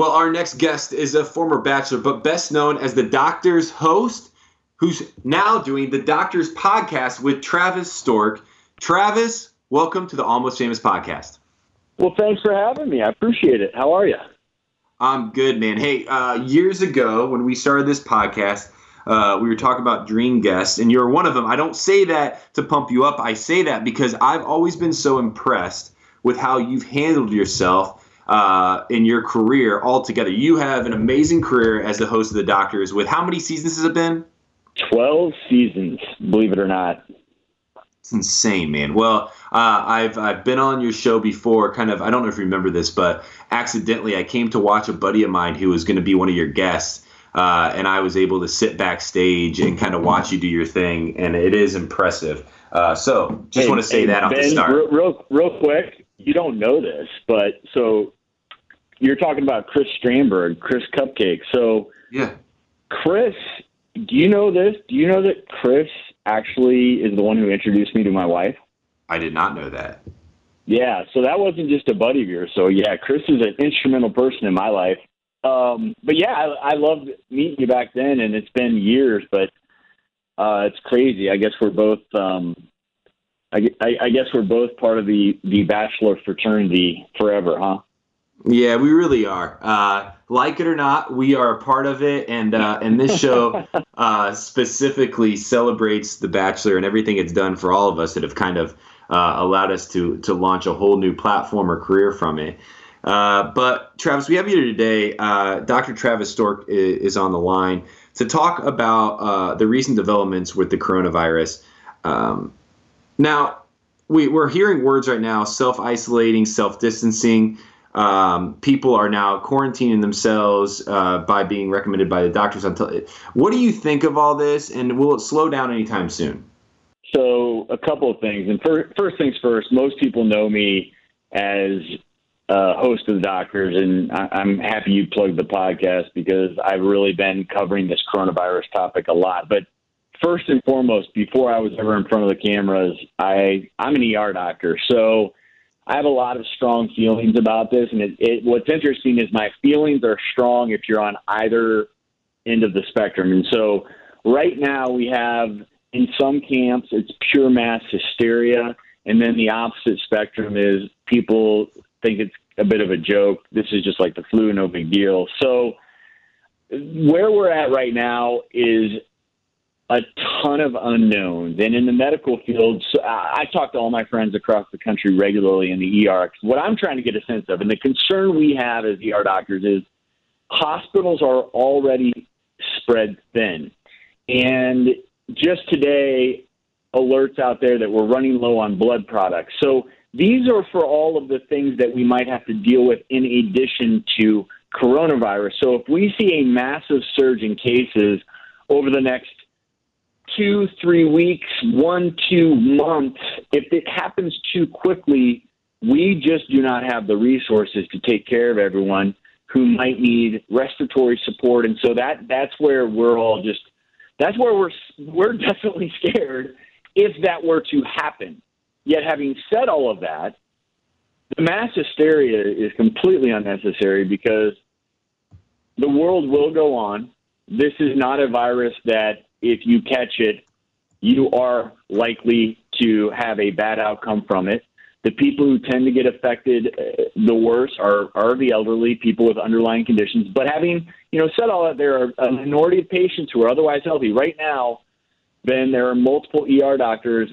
Well, our next guest is a former bachelor, but best known as the Doctor's host, who's now doing the Doctor's podcast with Travis Stork. Travis, welcome to the Almost Famous podcast. Well, thanks for having me. I appreciate it. How are you? I'm good, man. Hey, uh, years ago when we started this podcast, uh, we were talking about dream guests, and you're one of them. I don't say that to pump you up. I say that because I've always been so impressed with how you've handled yourself uh, in your career altogether. You have an amazing career as the host of the Doctors. With how many seasons has it been? 12 seasons, believe it or not. It's insane, man. Well, uh, I've I've been on your show before. Kind of, I don't know if you remember this, but accidentally, I came to watch a buddy of mine who was going to be one of your guests, uh, and I was able to sit backstage and kind of watch you do your thing, and it is impressive. Uh, so, just Hey, want to say hey, that off the start. Real, real, real quick, you don't know this, but so you're talking about Chris Strandburg, Chris Cupcake. So, yeah, Chris, do you know this? Do you know that Chris actually is the one who introduced me to my wife? I did not know that. Yeah, so that wasn't just a buddy of yours. So yeah, Chris is an instrumental person in my life. Um, but yeah, I, I loved meeting you back then, and it's been years, but uh, it's crazy. I guess we're both. Um, I, I, I guess we're both part of the the bachelor fraternity forever, huh? Yeah, we really are. Uh, like it or not, we are a part of it, and uh, and this show uh, specifically celebrates The Bachelor and everything it's done for all of us that have kind of uh, allowed us to to launch a whole new platform or career from it. Uh, but Travis, we have you here today. Uh, Dr. Travis Stork is, is on the line to talk about uh, the recent developments with the coronavirus. Um, now, we, we're hearing words right now self isolating, self distancing. Um, people are now quarantining themselves uh, by being recommended by the doctors. Until what do you think of all this, and will it slow down anytime soon? So a couple of things, and fir- first things first. Most people know me as uh, host of the Doctors, and I- I'm happy you plugged the podcast because I've really been covering this coronavirus topic a lot. But first and foremost, before I was ever in front of the cameras, I I'm an ER doctor, so I have a lot of strong feelings about this. And it, it, what's interesting is my feelings are strong if you're on either end of the spectrum. And so right now we have in some camps it's pure mass hysteria, and then the opposite spectrum is people think it's a bit of a joke. This is just like the flu, no big deal. So where we're at right now is a ton of unknowns. And in the medical field, so I talk to all my friends across the country regularly in the ER. What I'm trying to get a sense of, and the concern we have as ER doctors is hospitals are already spread thin. And just today, alerts out there that we're running low on blood products. So these are for all of the things that we might have to deal with in addition to coronavirus. So if we see a massive surge in cases over the next two, three weeks, one, two months, if it happens too quickly, we just do not have the resources to take care of everyone who might need respiratory support. And so that that's where we're all just that's where we're we're definitely scared if that were to happen. Yet, having said all of that, the mass hysteria is completely unnecessary because the world will go on. This is not a virus that, if you catch it, you are likely to have a bad outcome from it. The people who tend to get affected uh, the worst are, are the elderly, people with underlying conditions. But having you know said all that, there are a minority of patients who are otherwise healthy. Right now, then there are multiple ER doctors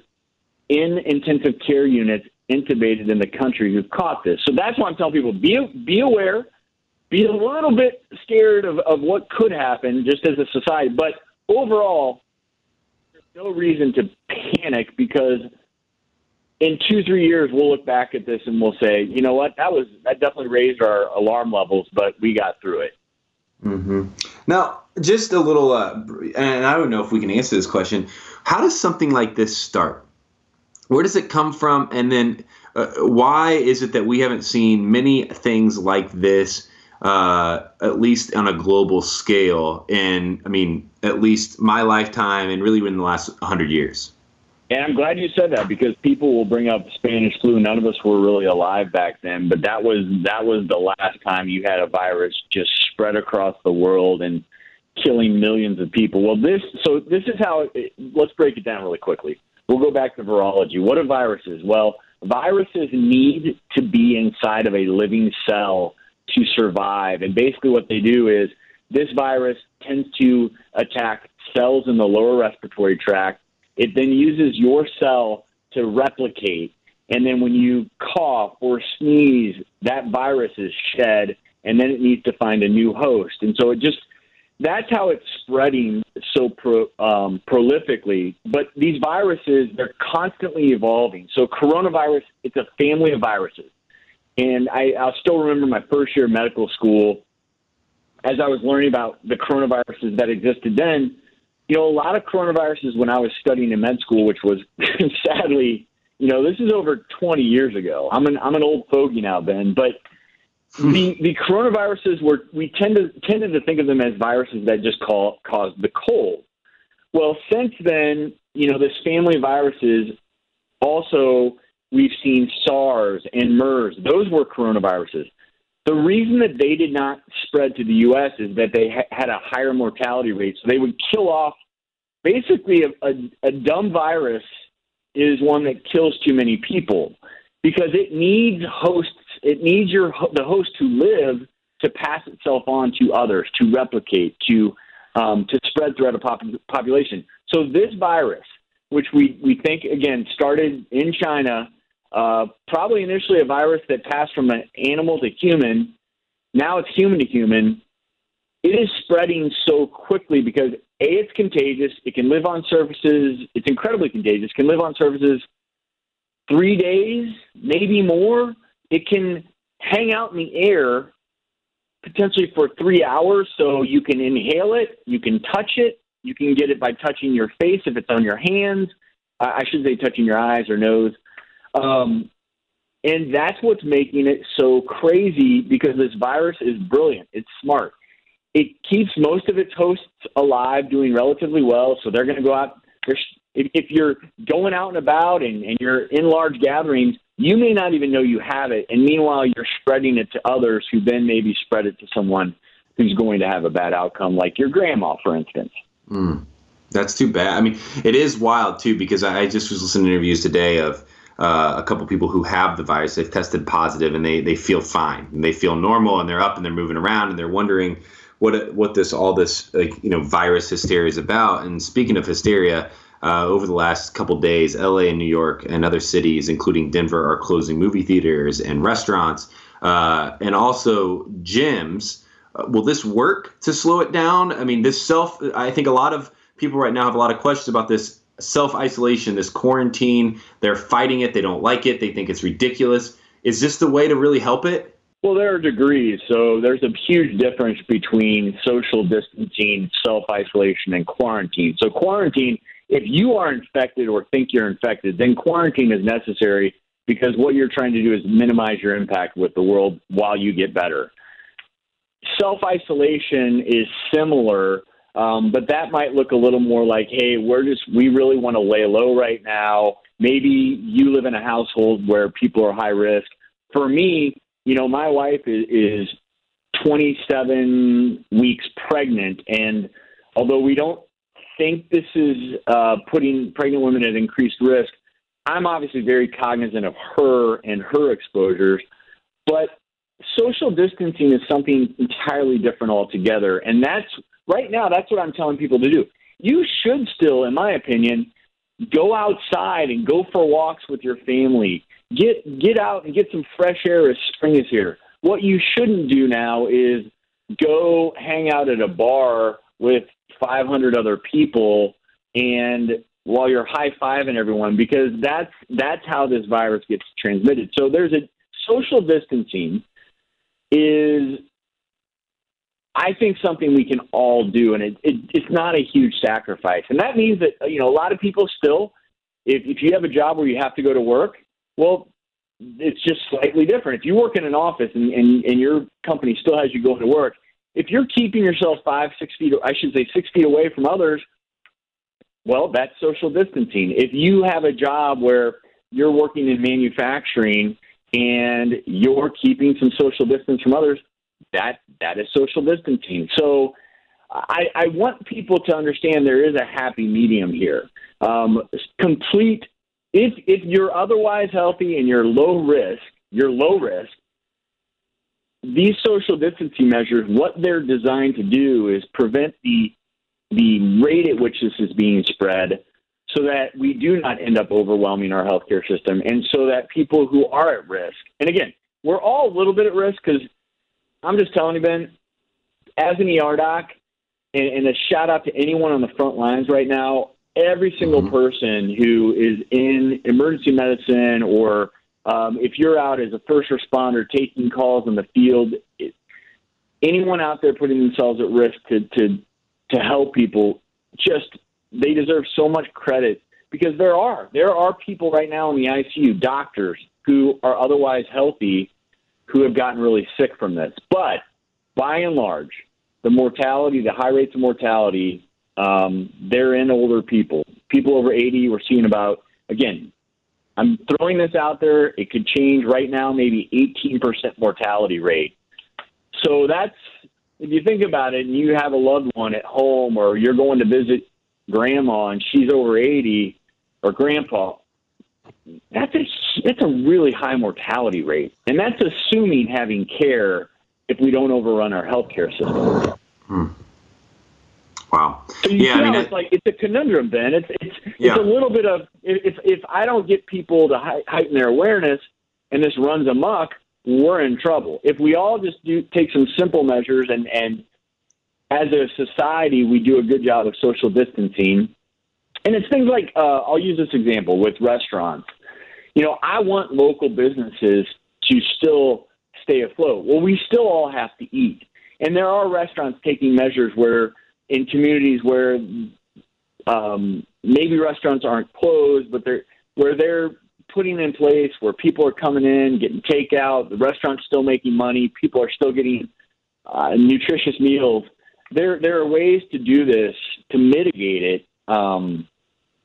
in intensive care units intubated in the country who've caught this. So that's why I'm telling people be be aware, be a little bit scared of, of what could happen just as a society. But overall, there's no reason to panic because in two, three years we'll look back at this and we'll say, you know what, that was that definitely raised our alarm levels, but we got through it. Mm-hmm. Now, just a little, uh, and I don't know if we can answer this question. How does something like this start? Where does it come from? And then uh, why is it that we haven't seen many things like this, uh, at least on a global scale, in, I mean, at least my lifetime and really in the last 100 years? And I'm glad you said that because people will bring up Spanish flu. None of us were really alive back then, but that was that was the last time you had a virus just spread across the world and killing millions of people. Well, this so this is how. It, let's break it down really quickly. We'll go back to virology. What are viruses? Well, viruses need to be inside of a living cell to survive, and basically what they do is this virus tends to attack cells in the lower respiratory tract it then uses your cell to replicate. And then when you cough or sneeze, that virus is shed, and then it needs to find a new host. And so it just, that's how it's spreading so pro, um, prolifically. But these viruses, they're constantly evolving. So coronavirus, it's a family of viruses. And I, I'll still remember my first year of medical school as I was learning about the coronaviruses that existed then you know, a lot of coronaviruses when I was studying in med school, which was sadly, you know, this is over 20 years ago. I'm an I'm an old fogey now, Ben, but hmm. the the coronaviruses were we tend to tended to think of them as viruses that just call cause the cold. Well, since then, you know, this family of viruses also we've seen SARS and MERS. Those were coronaviruses. The reason that they did not spread to the U.S. is that they ha- had a higher mortality rate. So they would kill off basically a, a, a dumb virus is one that kills too many people because it needs hosts. It needs your the host to live to pass itself on to others, to replicate, to um, to spread throughout a pop- population. So this virus, which we, we think again started in China uh, probably initially a virus that passed from an animal to human. Now it's human to human. It is spreading so quickly because A, it's contagious. It can live on surfaces. It's incredibly contagious. It can live on surfaces three days, maybe more. It can hang out in the air potentially for three hours. So you can inhale it, you can touch it, you can get it by touching your face if it's on your hands. I should say touching your eyes or nose. Um, and that's what's making it so crazy because this virus is brilliant. It's smart. It keeps most of its hosts alive, doing relatively well. So they're going to go out. If, you're going out and about and, and you're in large gatherings, you may not even know you have it. And meanwhile, you're spreading it to others who then maybe spread it to someone who's going to have a bad outcome, like your grandma, for instance. Mm, that's too bad. I mean, it is wild, too, because I just was listening to interviews today of uh, a couple people who have the virus. They've tested positive and they they feel fine and they feel normal and they're up and they're moving around and they're wondering what what this all this like, you know virus hysteria is about. And speaking of hysteria. Uh, over the last couple days, LA and New York and other cities, including Denver, are closing movie theaters and restaurants, uh, and also gyms. Uh, will this work to slow it down? I mean, this self. I think a lot of people right now have a lot of questions about this self isolation, this quarantine. They're fighting it. They don't like it. They think it's ridiculous. Is this the way to really help it? Well, there are degrees. So there's a huge difference between social distancing, self isolation, and quarantine. So, quarantine, if you are infected or think you're infected, then quarantine is necessary because what you're trying to do is minimize your impact with the world while you get better. Self isolation is similar, um, but that might look a little more like, hey, we're just, we really want to lay low right now. Maybe you live in a household where people are high risk. For me, you know, my wife is, is 27 weeks pregnant, and although we don't think this is uh, putting pregnant women at increased risk, I'm obviously very cognizant of her and her exposures. But social distancing is something entirely different altogether, and that's right now. That's what I'm telling people to do. You should still, in my opinion, go outside and go for walks with your family. Get get out and get some fresh air as spring is here. What you shouldn't do now is go hang out at a bar with 500 other people and while you're high fiving everyone because that's that's how this virus gets transmitted. So there's a social distancing is I think something we can all do, and it, it, it's not a huge sacrifice. And that means that you know a lot of people still, if if you have a job where you have to go to work, well, it's just slightly different. If you work in an office and, and, and your company still has you going to work, if you're keeping yourself five, six feet, I should say six feet away from others, well, that's social distancing. If you have a job where you're working in manufacturing and you're keeping some social distance from others, that that is social distancing. So I, I want people to understand there is a happy medium here. Um, complete if if you're otherwise healthy and you're low risk, you're low risk. These social distancing measures, what they're designed to do is prevent the the rate at which this is being spread so that we do not end up overwhelming our healthcare system and so that people who are at risk, and again, we're all a little bit at risk because I'm just telling you, Ben, as an ER doc, and, and, a shout out to anyone on the front lines right now, every single mm-hmm. person who is in emergency medicine or um, if you're out as a first responder taking calls in the field, it, anyone out there putting themselves at risk to, to to help people just they deserve so much credit because there are there are people right now in the ICU, doctors who are otherwise healthy, who have gotten really sick from this. But by and large, the mortality, the high rates of mortality, um, they're in older people. People over 80, we're seeing about again. I'm throwing this out there. It could change right now, maybe 18% mortality rate. So that's if you think about it, and you have a loved one at home, or you're going to visit grandma and she's over 80, or grandpa, that's a that's a really high mortality rate, and that's assuming having care if we don't overrun our healthcare system. Hmm. Wow. So you yeah, I mean, it's like it's a conundrum, Ben It's it's Yeah. it's a little bit of if if I don't get people to heighten their awareness, and this runs amok, we're in trouble. If we all just do take some simple measures and and as a society we do a good job of social distancing, and it's things like uh, I'll use this example with restaurants. You know, I want local businesses to still stay afloat. Well, we still all have to eat, and there are restaurants taking measures where in communities where um, maybe restaurants aren't closed, but they're where they're putting in place where people are coming in, getting takeout, the restaurant's still making money, people are still getting uh, nutritious meals. There, there are ways to do this to mitigate it um,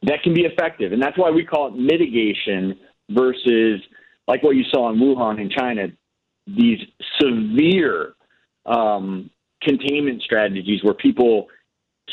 that can be effective, and that's why we call it mitigation versus like what you saw in Wuhan in China, these severe um, containment strategies where people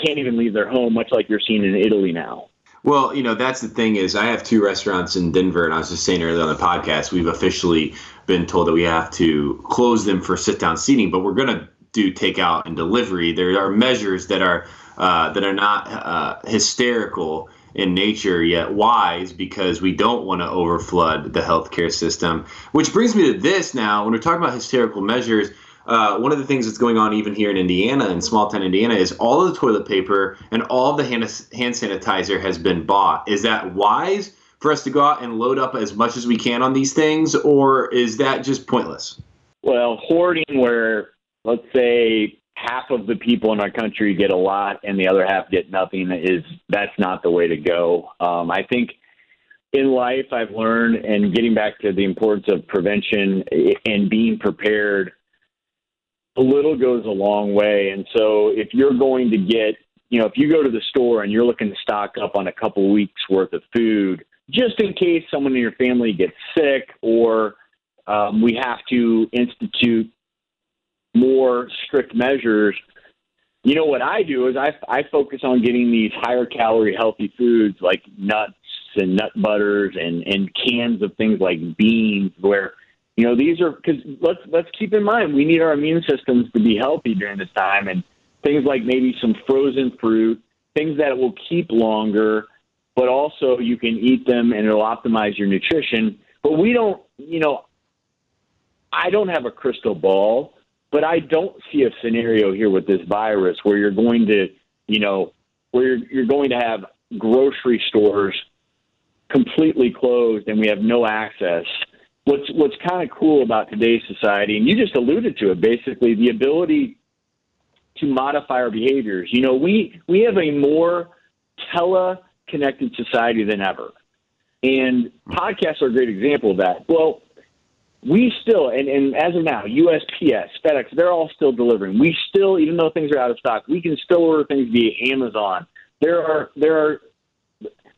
can't even leave their home, much like you're seeing in Italy now. Well, you know, that's the thing is I have two restaurants in Denver, and I was just saying earlier on the podcast, we've officially been told that we have to close them for sit down seating, but we're going to do takeout and delivery. There are measures that are uh, that are not uh, hysterical in nature yet wise because we don't want to overflood the healthcare system. Which brings me to this now. When we're talking about hysterical measures, uh, one of the things that's going on even here in Indiana, in small town Indiana, is all of the toilet paper and all of the hand, hand sanitizer has been bought. Is that wise for us to go out and load up as much as we can on these things, or is that just pointless? Well, hoarding where, let's say, half of the people in our country get a lot and the other half get nothing is that's not the way to go. Um, I think in life I've learned and getting back to the importance of prevention and being prepared a little goes a long way. And so if you're going to get, you know, if you go to the store and you're looking to stock up on a couple weeks worth of food, just in case someone in your family gets sick or um, we have to institute more strict measures, you know what I do is I, I focus on getting these higher calorie healthy foods like nuts and nut butters and, and cans of things like beans where you know these are because let's let's keep in mind we need our immune systems to be healthy during this time and things like maybe some frozen fruit things that will keep longer but also you can eat them and it'll optimize your nutrition. But we don't you know I don't have a crystal ball but I don't see a scenario here with this virus where you're going to, you know, where you're, you're going to have grocery stores completely closed and we have no access. What's what's kind of cool about today's society, and you just alluded to it, basically the ability to modify our behaviors. You know, we we have a more tele-connected society than ever, and podcasts are a great example of that. Well, we still, and, and as of now, USPS, FedEx, they're all still delivering. We still, even though things are out of stock, we can still order things via Amazon. There are, there are,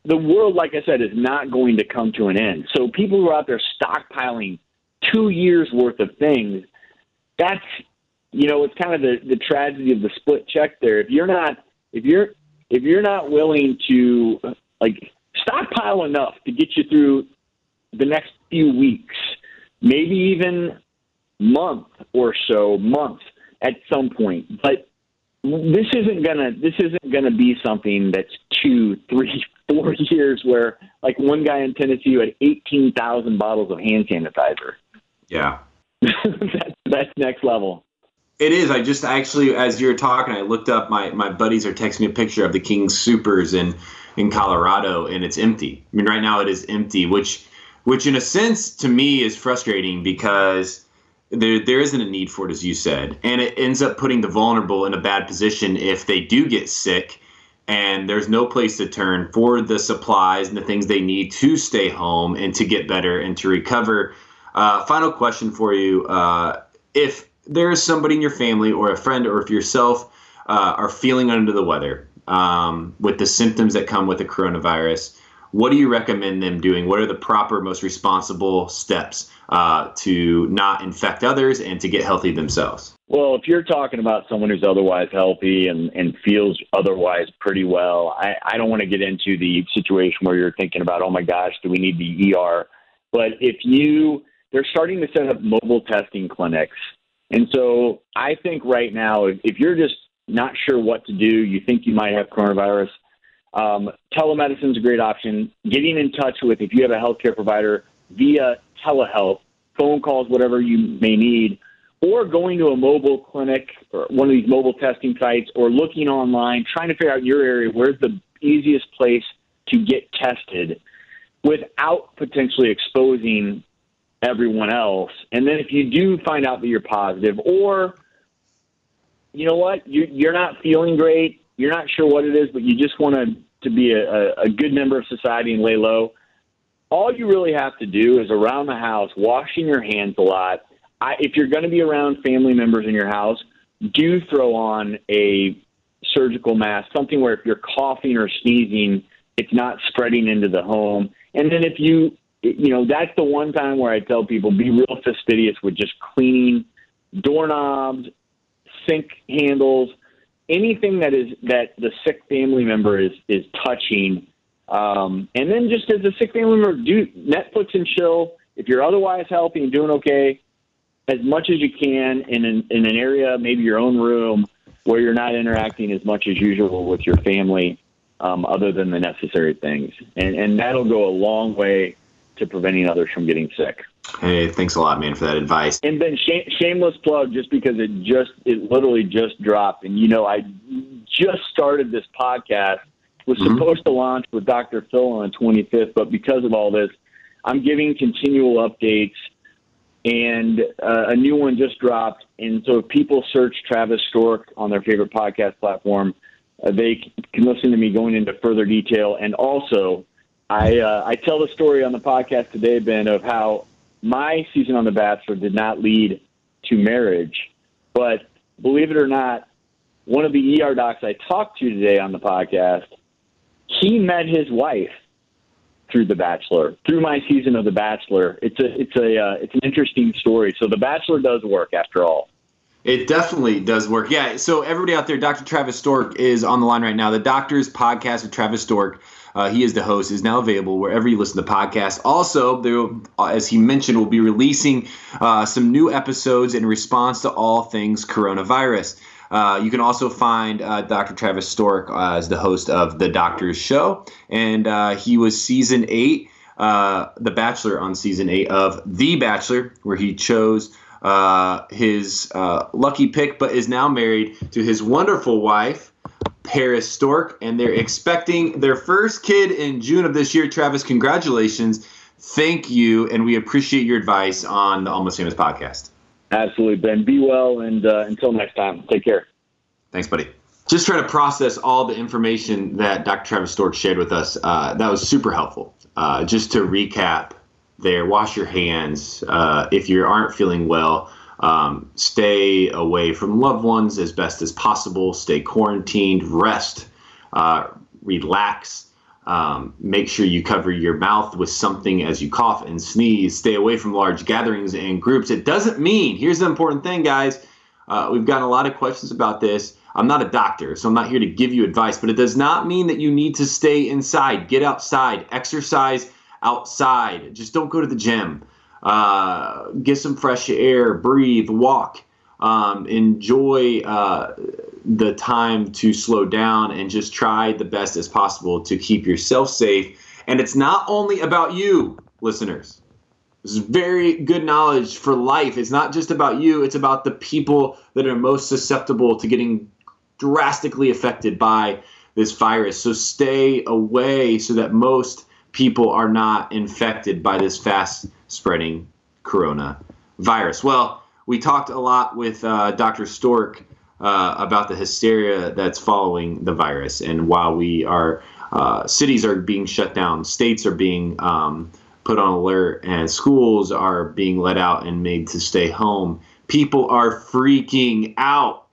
the world, like I said, is not going to come to an end. So people who are out there stockpiling two years worth of things, that's, you know, it's kind of the, the tragedy of the split check there. If you're not, if you're, if you're not willing to like stockpile enough to get you through the next few weeks, maybe even month or so, month at some point. But this isn't gonna this isn't gonna be something that's two, three, four years where like one guy in Tennessee had eighteen thousand bottles of hand sanitizer. Yeah. that's that's next level. It is. I just actually, as you're talking, I looked up. My my buddies are texting me a picture of the King Soopers in in Colorado, and it's empty. I mean, right now it is empty, which which in a sense to me is frustrating because there there isn't a need for it as you said. And it ends up putting the vulnerable in a bad position if they do get sick and there's no place to turn for the supplies and the things they need to stay home and to get better and to recover. Uh, final question for you uh, if there is somebody in your family or a friend or if yourself uh, are feeling under the weather um, with the symptoms that come with the coronavirus what do you recommend them doing? What are the proper, most responsible steps uh, to not infect others and to get healthy themselves? Well, if you're talking about someone who's otherwise healthy and, and feels otherwise pretty well, I, I don't want to get into the situation where you're thinking about, oh my gosh, do we need the ER? But if you, they're starting to set up mobile testing clinics. And so I think right now, if, if you're just not sure what to do, you think you might have coronavirus, um, telemedicine is a great option. Getting in touch with, if you have a healthcare provider via telehealth, phone calls, whatever you may need, or going to a mobile clinic or one of these mobile testing sites, or looking online, trying to figure out your area, where's the easiest place to get tested without potentially exposing everyone else. And then if you do find out that you're positive, or you know what, you, you're not feeling great, you're not sure what it is, but you just want to to be a, a good member of society and lay low. All you really have to do is around the house, washing your hands a lot. I, if you're going to be around family members in your house, do throw on a surgical mask, something where if you're coughing or sneezing, it's not spreading into the home. And then if you, you know, that's the one time where I tell people be real fastidious with just cleaning doorknobs, sink handles, anything that is that the sick family member is is touching, Um, and then just as a sick family member, do Netflix and chill. If you're otherwise healthy and doing okay, as much as you can in an, in an area, maybe your own room, where you're not interacting as much as usual with your family, um, other than the necessary things, and and that'll go a long way to preventing others from getting sick. Hey, thanks a lot, man, for that advice. And then shame, shameless plug, just because it just it literally just dropped, and you know I just started this podcast. Was Mhm. supposed to launch with Dr. Phil on the 25th, but because of all this, I'm giving continual updates, and uh, a new one just dropped. And so if people search Travis Stork on their favorite podcast platform, uh, they can listen to me going into further detail. And also, I uh, I tell the story on the podcast today, Ben, of how my season on The Bachelor did not lead to marriage, but believe it or not, one of the ER docs I talked to today on the podcast, he met his wife through The Bachelor, through my season of The Bachelor. It's a it's a uh, it's an interesting story. So The Bachelor does work after all. It definitely does work. Yeah. So everybody out there, Dr. Travis Stork is on the line right now. The Doctor's podcast with Travis Stork. Uh, he is the host. Is now available wherever you listen to podcasts. Also, there, uh, as he mentioned, we'll be releasing uh, some new episodes in response to all things coronavirus. Uh, you can also find uh, Dr. Travis Stork uh, as the host of the Doctor's Show, and he was season eight, The Bachelor on season eight of The Bachelor, where he chose his lucky pick, but is now married to his wonderful wife, Paris Stork, and they're expecting their first kid in June of this year. Travis, congratulations. Thank you, and we appreciate your advice on the Almost Famous podcast. Absolutely, Ben. Be well, and uh, until next time, take care. Thanks, buddy. Just trying to process all the information that Dr. Travis Stork shared with us. Uh, that was super helpful. Uh, just to recap there, wash your hands. Uh, if you aren't feeling well, um, stay away from loved ones as best as possible. Stay quarantined, rest, uh, relax. Um, make sure you cover your mouth with something as you cough and sneeze. Stay away from large gatherings and groups. It doesn't mean, here's the important thing, guys. Uh, we've gotten a lot of questions about this. I'm not a doctor, so I'm not here to give you advice, but it does not mean that you need to stay inside. Get outside, exercise outside. Just don't go to the gym. Uh, get some fresh air, breathe, walk. Um, enjoy uh, the time to slow down and just try the best as possible to keep yourself safe. And it's not only about you, listeners. This is very good knowledge for life. It's not just about you, it's about the people that are most susceptible to getting drastically affected by this virus. So stay away so that most people are not infected by this fast spreading corona virus. Well, we talked a lot with uh, Dr. Stork uh, about the hysteria that's following the virus. And while we are, uh, cities are being shut down, states are being um, put on alert, and schools are being let out and made to stay home, people are freaking out.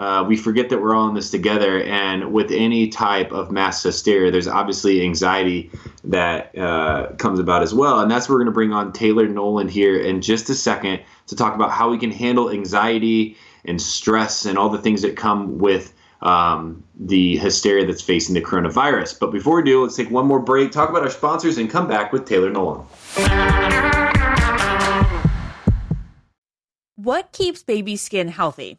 Uh, we forget that we're all in this together, and with any type of mass hysteria, there's obviously anxiety that uh, comes about as well. And that's where we're going to bring on Taylor Nolan here in just a second to talk about how we can handle anxiety and stress and all the things that come with um, the hysteria that's facing the coronavirus. But before we do, let's take one more break, talk about our sponsors, and come back with Taylor Nolan. What keeps baby skin healthy?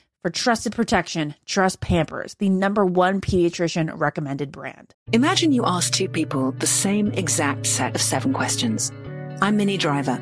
For trusted protection, trust Pampers, the number one pediatrician recommended brand. Imagine you ask two people the same exact set of seven questions. I'm Minnie Driver,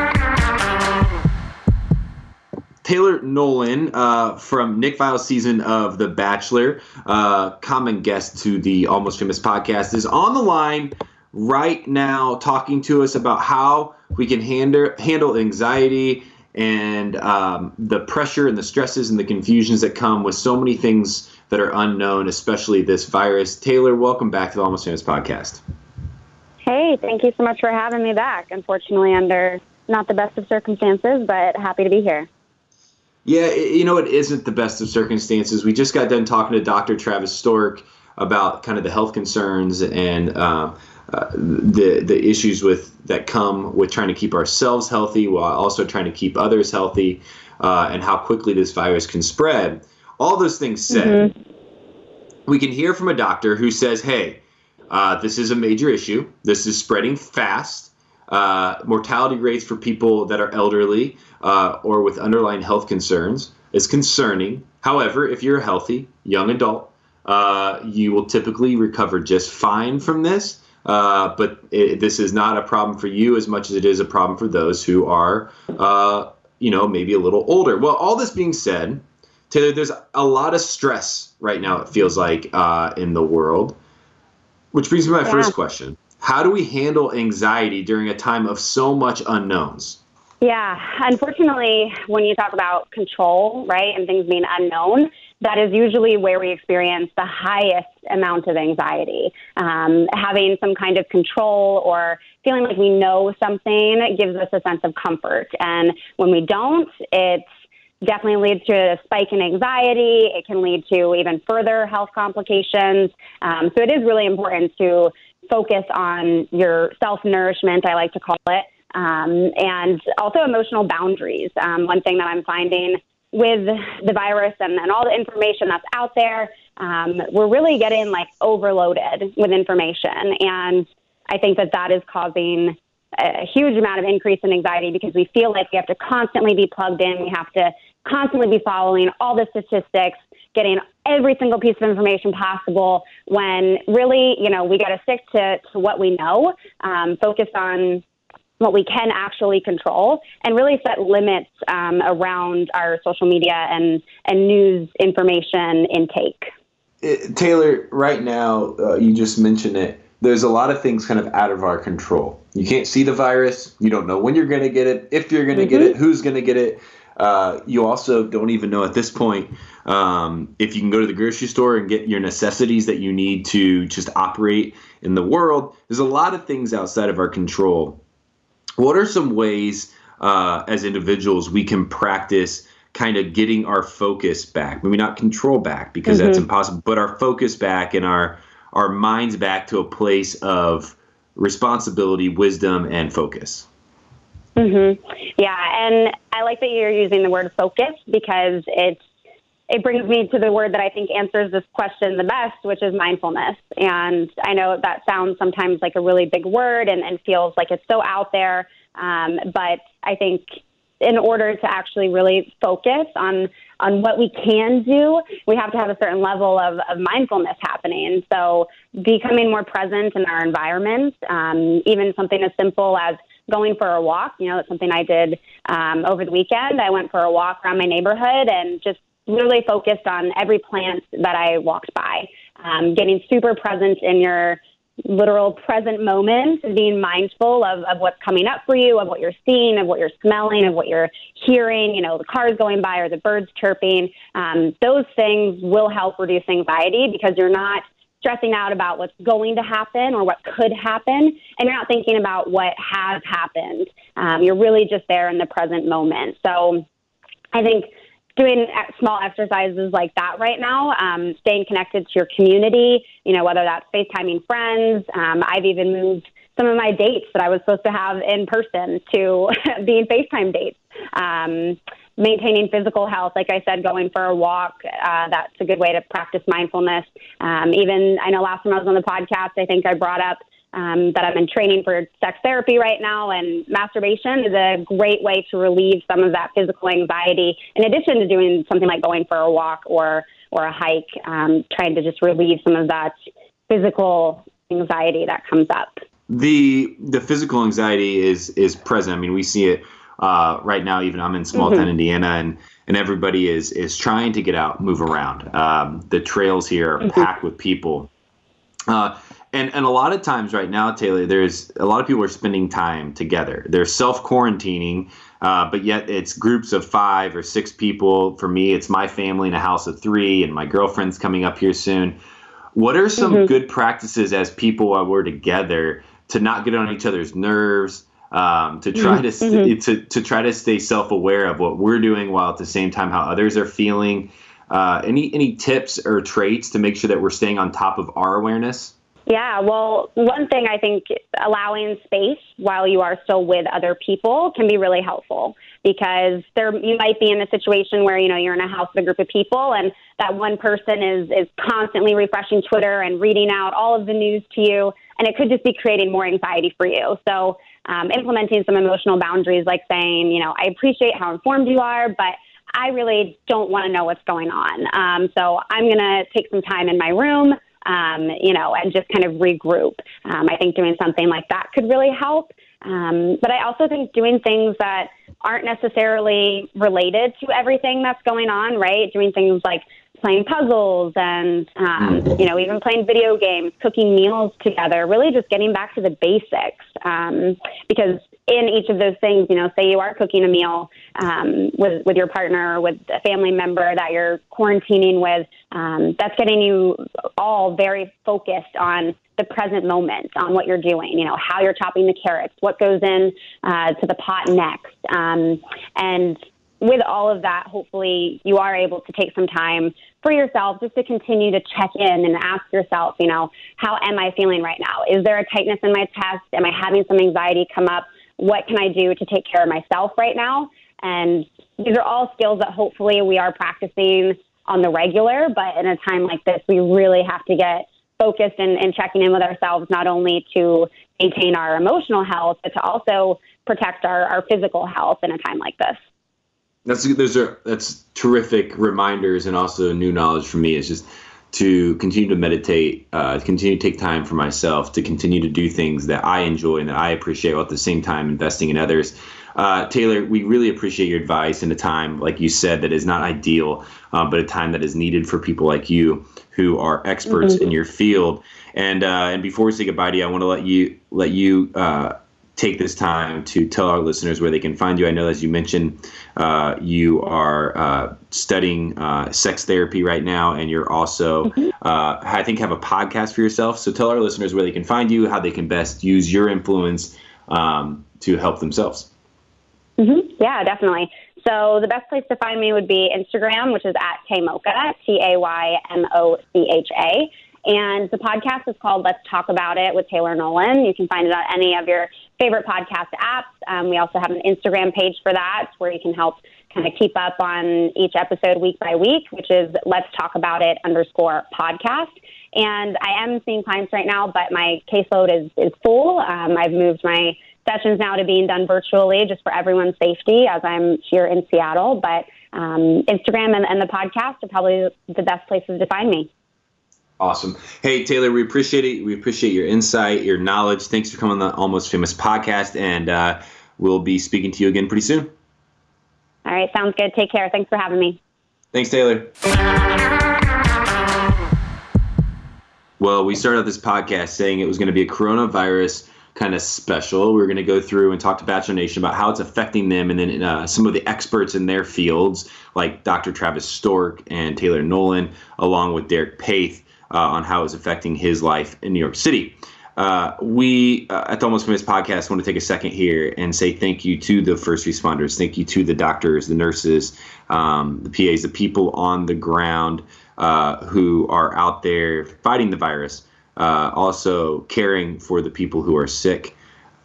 Taylor Nolan uh, from Nick Viall's season of The Bachelor, uh, common guest to the Almost Famous podcast, is on the line right now talking to us about how we can handle, handle anxiety and um, the pressure and the stresses and the confusions that come with so many things that are unknown, especially this virus. Taylor, welcome back to the Almost Famous podcast. Hey, thank you so much for having me back. Unfortunately, under not the best of circumstances, but happy to be here. Yeah, it, you know, it isn't the best of circumstances. We just got done talking to Dr. Travis Stork about kind of the health concerns and uh, uh, the the issues with that come with trying to keep ourselves healthy while also trying to keep others healthy, uh, and how quickly this virus can spread. All those things said, mm-hmm. we can hear from a doctor who says, "Hey, uh, this is a major issue. This is spreading fast." Uh, mortality rates for people that are elderly uh, or with underlying health concerns is concerning. However, if you're a healthy young adult, uh, you will typically recover just fine from this. Uh, but it, this is not a problem for you as much as it is a problem for those who are, uh, you know, maybe a little older. Well, all this being said, Taylor, there's a lot of stress right now. It feels like uh, in the world, which brings me to my yeah. first question: How do we handle anxiety during a time of so much unknowns? Yeah, unfortunately, when you talk about control, right, and things being unknown, that is usually where we experience the highest amount of anxiety. Um, having some kind of control or feeling like we know something gives us a sense of comfort. And when we don't, it definitely leads to a spike in anxiety. It can lead to even further health complications. Um, so it is really important to focus on your self nourishment, I like to call it um, and also emotional boundaries. Um, one thing that I'm finding with the virus and, and all the information that's out there, um, we're really getting like overloaded with information. And I think that that is causing a huge amount of increase in anxiety because we feel like we have to constantly be plugged in. We have to constantly be following all the statistics, getting every single piece of information possible when really, you know, we got to stick to, to what we know, um, focus on what we can actually control and really set limits um, around our social media and, and news information intake. It, Taylor, right now, uh, you just mentioned it. There's a lot of things kind of out of our control. You can't see the virus. You don't know when you're going to get it, if you're going to mm-hmm. get it, who's going to get it. Uh, you also don't even know at this point um, if you can go to the grocery store and get your necessities that you need to just operate in the world. There's a lot of things outside of our control what are some ways uh, as individuals we can practice kind of getting our focus back? Maybe not control back because mm-hmm. that's impossible, but our focus back and our our minds back to a place of responsibility, wisdom, and focus. Mm-hmm. Yeah, and I like that you're using the word focus because it's it brings me to the word that I think answers this question the best, which is mindfulness. And I know that sounds sometimes like a really big word and, and feels like it's so out there. Um, but I think in order to actually really focus on on what we can do, we have to have a certain level of, of mindfulness happening. So becoming more present in our environment, um, even something as simple as going for a walk. You know, that's something I did um, over the weekend. I went for a walk around my neighborhood and just really focused on every plant that I walked by, um, getting super present in your literal present moment, being mindful of, of what's coming up for you, of what you're seeing, of what you're smelling, of what you're hearing, you know, the cars going by or the birds chirping. Um, those things will help reduce anxiety because you're not stressing out about what's going to happen or what could happen, and you're not thinking about what has happened. Um, you're really just there in the present moment. So I think doing small exercises like that right now, um, staying connected to your community, you know, whether that's FaceTiming friends. Um, I've even moved some of my dates that I was supposed to have in person to being FaceTime dates. Um, maintaining physical health, like I said, going for a walk, uh, that's a good way to practice mindfulness. Um, even, I know last time I was on the podcast, I think I brought up um, that I'm in training for sex therapy right now, and masturbation is a great way to relieve some of that physical anxiety. In addition to doing something like going for a walk or or a hike, um, trying to just relieve some of that physical anxiety that comes up. The the physical anxiety is is present. I mean, we see it uh, right now. Even I'm in small town mm-hmm. Indiana, and and everybody is is trying to get out, move around. Um, the trails here are mm-hmm. packed with people. Uh, and and a lot of times right now, Taylor, there's a lot of people are spending time together. They're self quarantining, uh, but yet it's groups of five or six people. For me, it's my family in a house of three, and my girlfriend's coming up here soon. What are some mm-hmm. good practices as people while we're together to not get on each other's nerves? Um, to try mm-hmm. to, mm-hmm. to to try to stay self aware of what we're doing while at the same time how others are feeling. Uh, any any tips or traits to make sure that we're staying on top of our awareness? Yeah, well, one thing I think allowing space while you are still with other people can be really helpful because there you might be in a situation where you know you're in a house with a group of people and that one person is is constantly refreshing Twitter and reading out all of the news to you and it could just be creating more anxiety for you. So, um, implementing some emotional boundaries like saying, you know, I appreciate how informed you are, but I really don't want to know what's going on. Um, so I'm going to take some time in my room um, you know, and just kind of regroup. Um, I think doing something like that could really help. Um, but I also think doing things that aren't necessarily related to everything that's going on, right? Doing things like playing puzzles and, um, you know, even playing video games, cooking meals together, really just getting back to the basics. Um, because in each of those things, you know, say you are cooking a meal um, with with your partner or with a family member that you're quarantining with, um, that's getting you all very focused on the present moment, on what you're doing. You know, how you're chopping the carrots, what goes in uh, to the pot next, um, and with all of that, hopefully you are able to take some time for yourself just to continue to check in and ask yourself, you know, how am I feeling right now? Is there a tightness in my chest? Am I having some anxiety come up? what can I do to take care of myself right now? And these are all skills that hopefully we are practicing on the regular, but in a time like this, we really have to get focused and, and checking in with ourselves, not only to maintain our emotional health, but to also protect our, our physical health in a time like this. That's those are that's terrific reminders and also new knowledge for me. It's just to continue to meditate, uh, continue to take time for myself, to continue to do things that I enjoy and that I appreciate, while at the same time investing in others. Uh, Taylor, we really appreciate your advice in a time, like you said, that is not ideal, um, but a time that is needed for people like you who are experts mm-hmm. in your field. And uh, and before we say goodbye to you, I want to let you let you uh, take this time to tell our listeners where they can find you. I know, as you mentioned, uh, you are uh, studying uh, sex therapy right now, and you're also, mm-hmm. Uh, I think, have a podcast for yourself. So tell our listeners where they can find you, how they can best use your influence um, to help themselves. Mm-hmm. Yeah, definitely. So the best place to find me would be Instagram, which is at Taymocha, T A Y M O C H A. And the podcast is called Let's Talk About It with Taylor Nolan. You can find it on any of your favorite podcast apps. Um, we also have an Instagram page for that where you can help kind of keep up on each episode week by week, which is Let's Talk About It underscore podcast. And I am seeing clients right now, but my caseload is, is full. Um, I've moved my sessions now to being done virtually just for everyone's safety as I'm here in Seattle. But um, Instagram and, and the podcast are probably the best places to find me. Awesome. Hey, Taylor, we appreciate it. We appreciate your insight, your knowledge. Thanks for coming on the Almost Famous podcast, and uh, we'll be speaking to you again pretty soon. All right, sounds good. Take care. Thanks for having me. Thanks, Taylor. Well, we started this podcast saying it was going to be a coronavirus kind of special. We are going to go through and talk to Bachelor Nation about how it's affecting them, and then uh, some of the experts in their fields, like Dr. Travis Stork and Taylor Nolan, along with Derek Peth uh, on how it's affecting his life in New York City. Uh, we uh, at the Almost Famous podcast want to take a second here and say thank you to the first responders. Thank you to the doctors, the nurses, um, the PAs, the people on the ground uh, who are out there fighting the virus, uh, also caring for the people who are sick.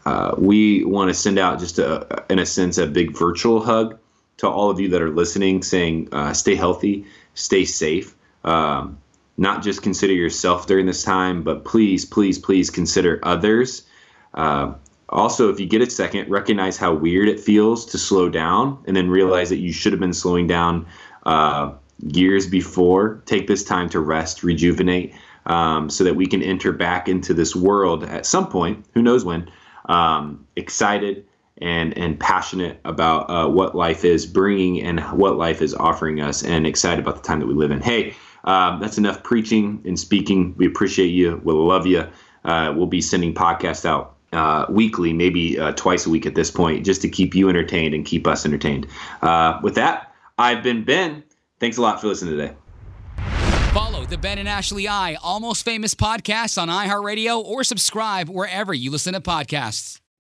Uh, we want to send out just a, in a sense, a big virtual hug to all of you that are listening, saying uh, stay healthy, stay safe. Um, not just consider yourself during this time, but please, please, please consider others. Uh, also, if you get a second, recognize how weird it feels to slow down and then realize that you should have been slowing down uh, years before. Take this time to rest, rejuvenate, um, so that we can enter back into this world at some point, who knows when, um, excited and, and passionate about uh, what life is bringing and what life is offering us, and excited about the time that we live in. Hey, um, that's enough preaching and speaking. We appreciate you. We'll love you. Uh, we'll be sending podcasts out uh, weekly, maybe uh, twice a week at this point, just to keep you entertained and keep us entertained. Uh, with that, I've been Ben. Thanks a lot for listening today. Follow the Ben and Ashley I Almost Famous podcast on iHeartRadio or subscribe wherever you listen to podcasts.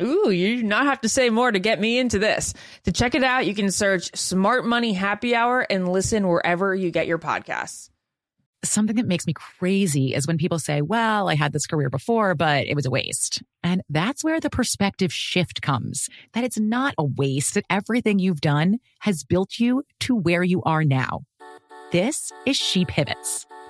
Ooh, you do not have to say more to get me into this. To check it out, you can search Smart Money Happy Hour and listen wherever you get your podcasts. Something that makes me crazy is when people say, well, I had this career before, but it was a waste. And that's where the perspective shift comes that it's not a waste, that everything you've done has built you to where you are now. This is She Pivots,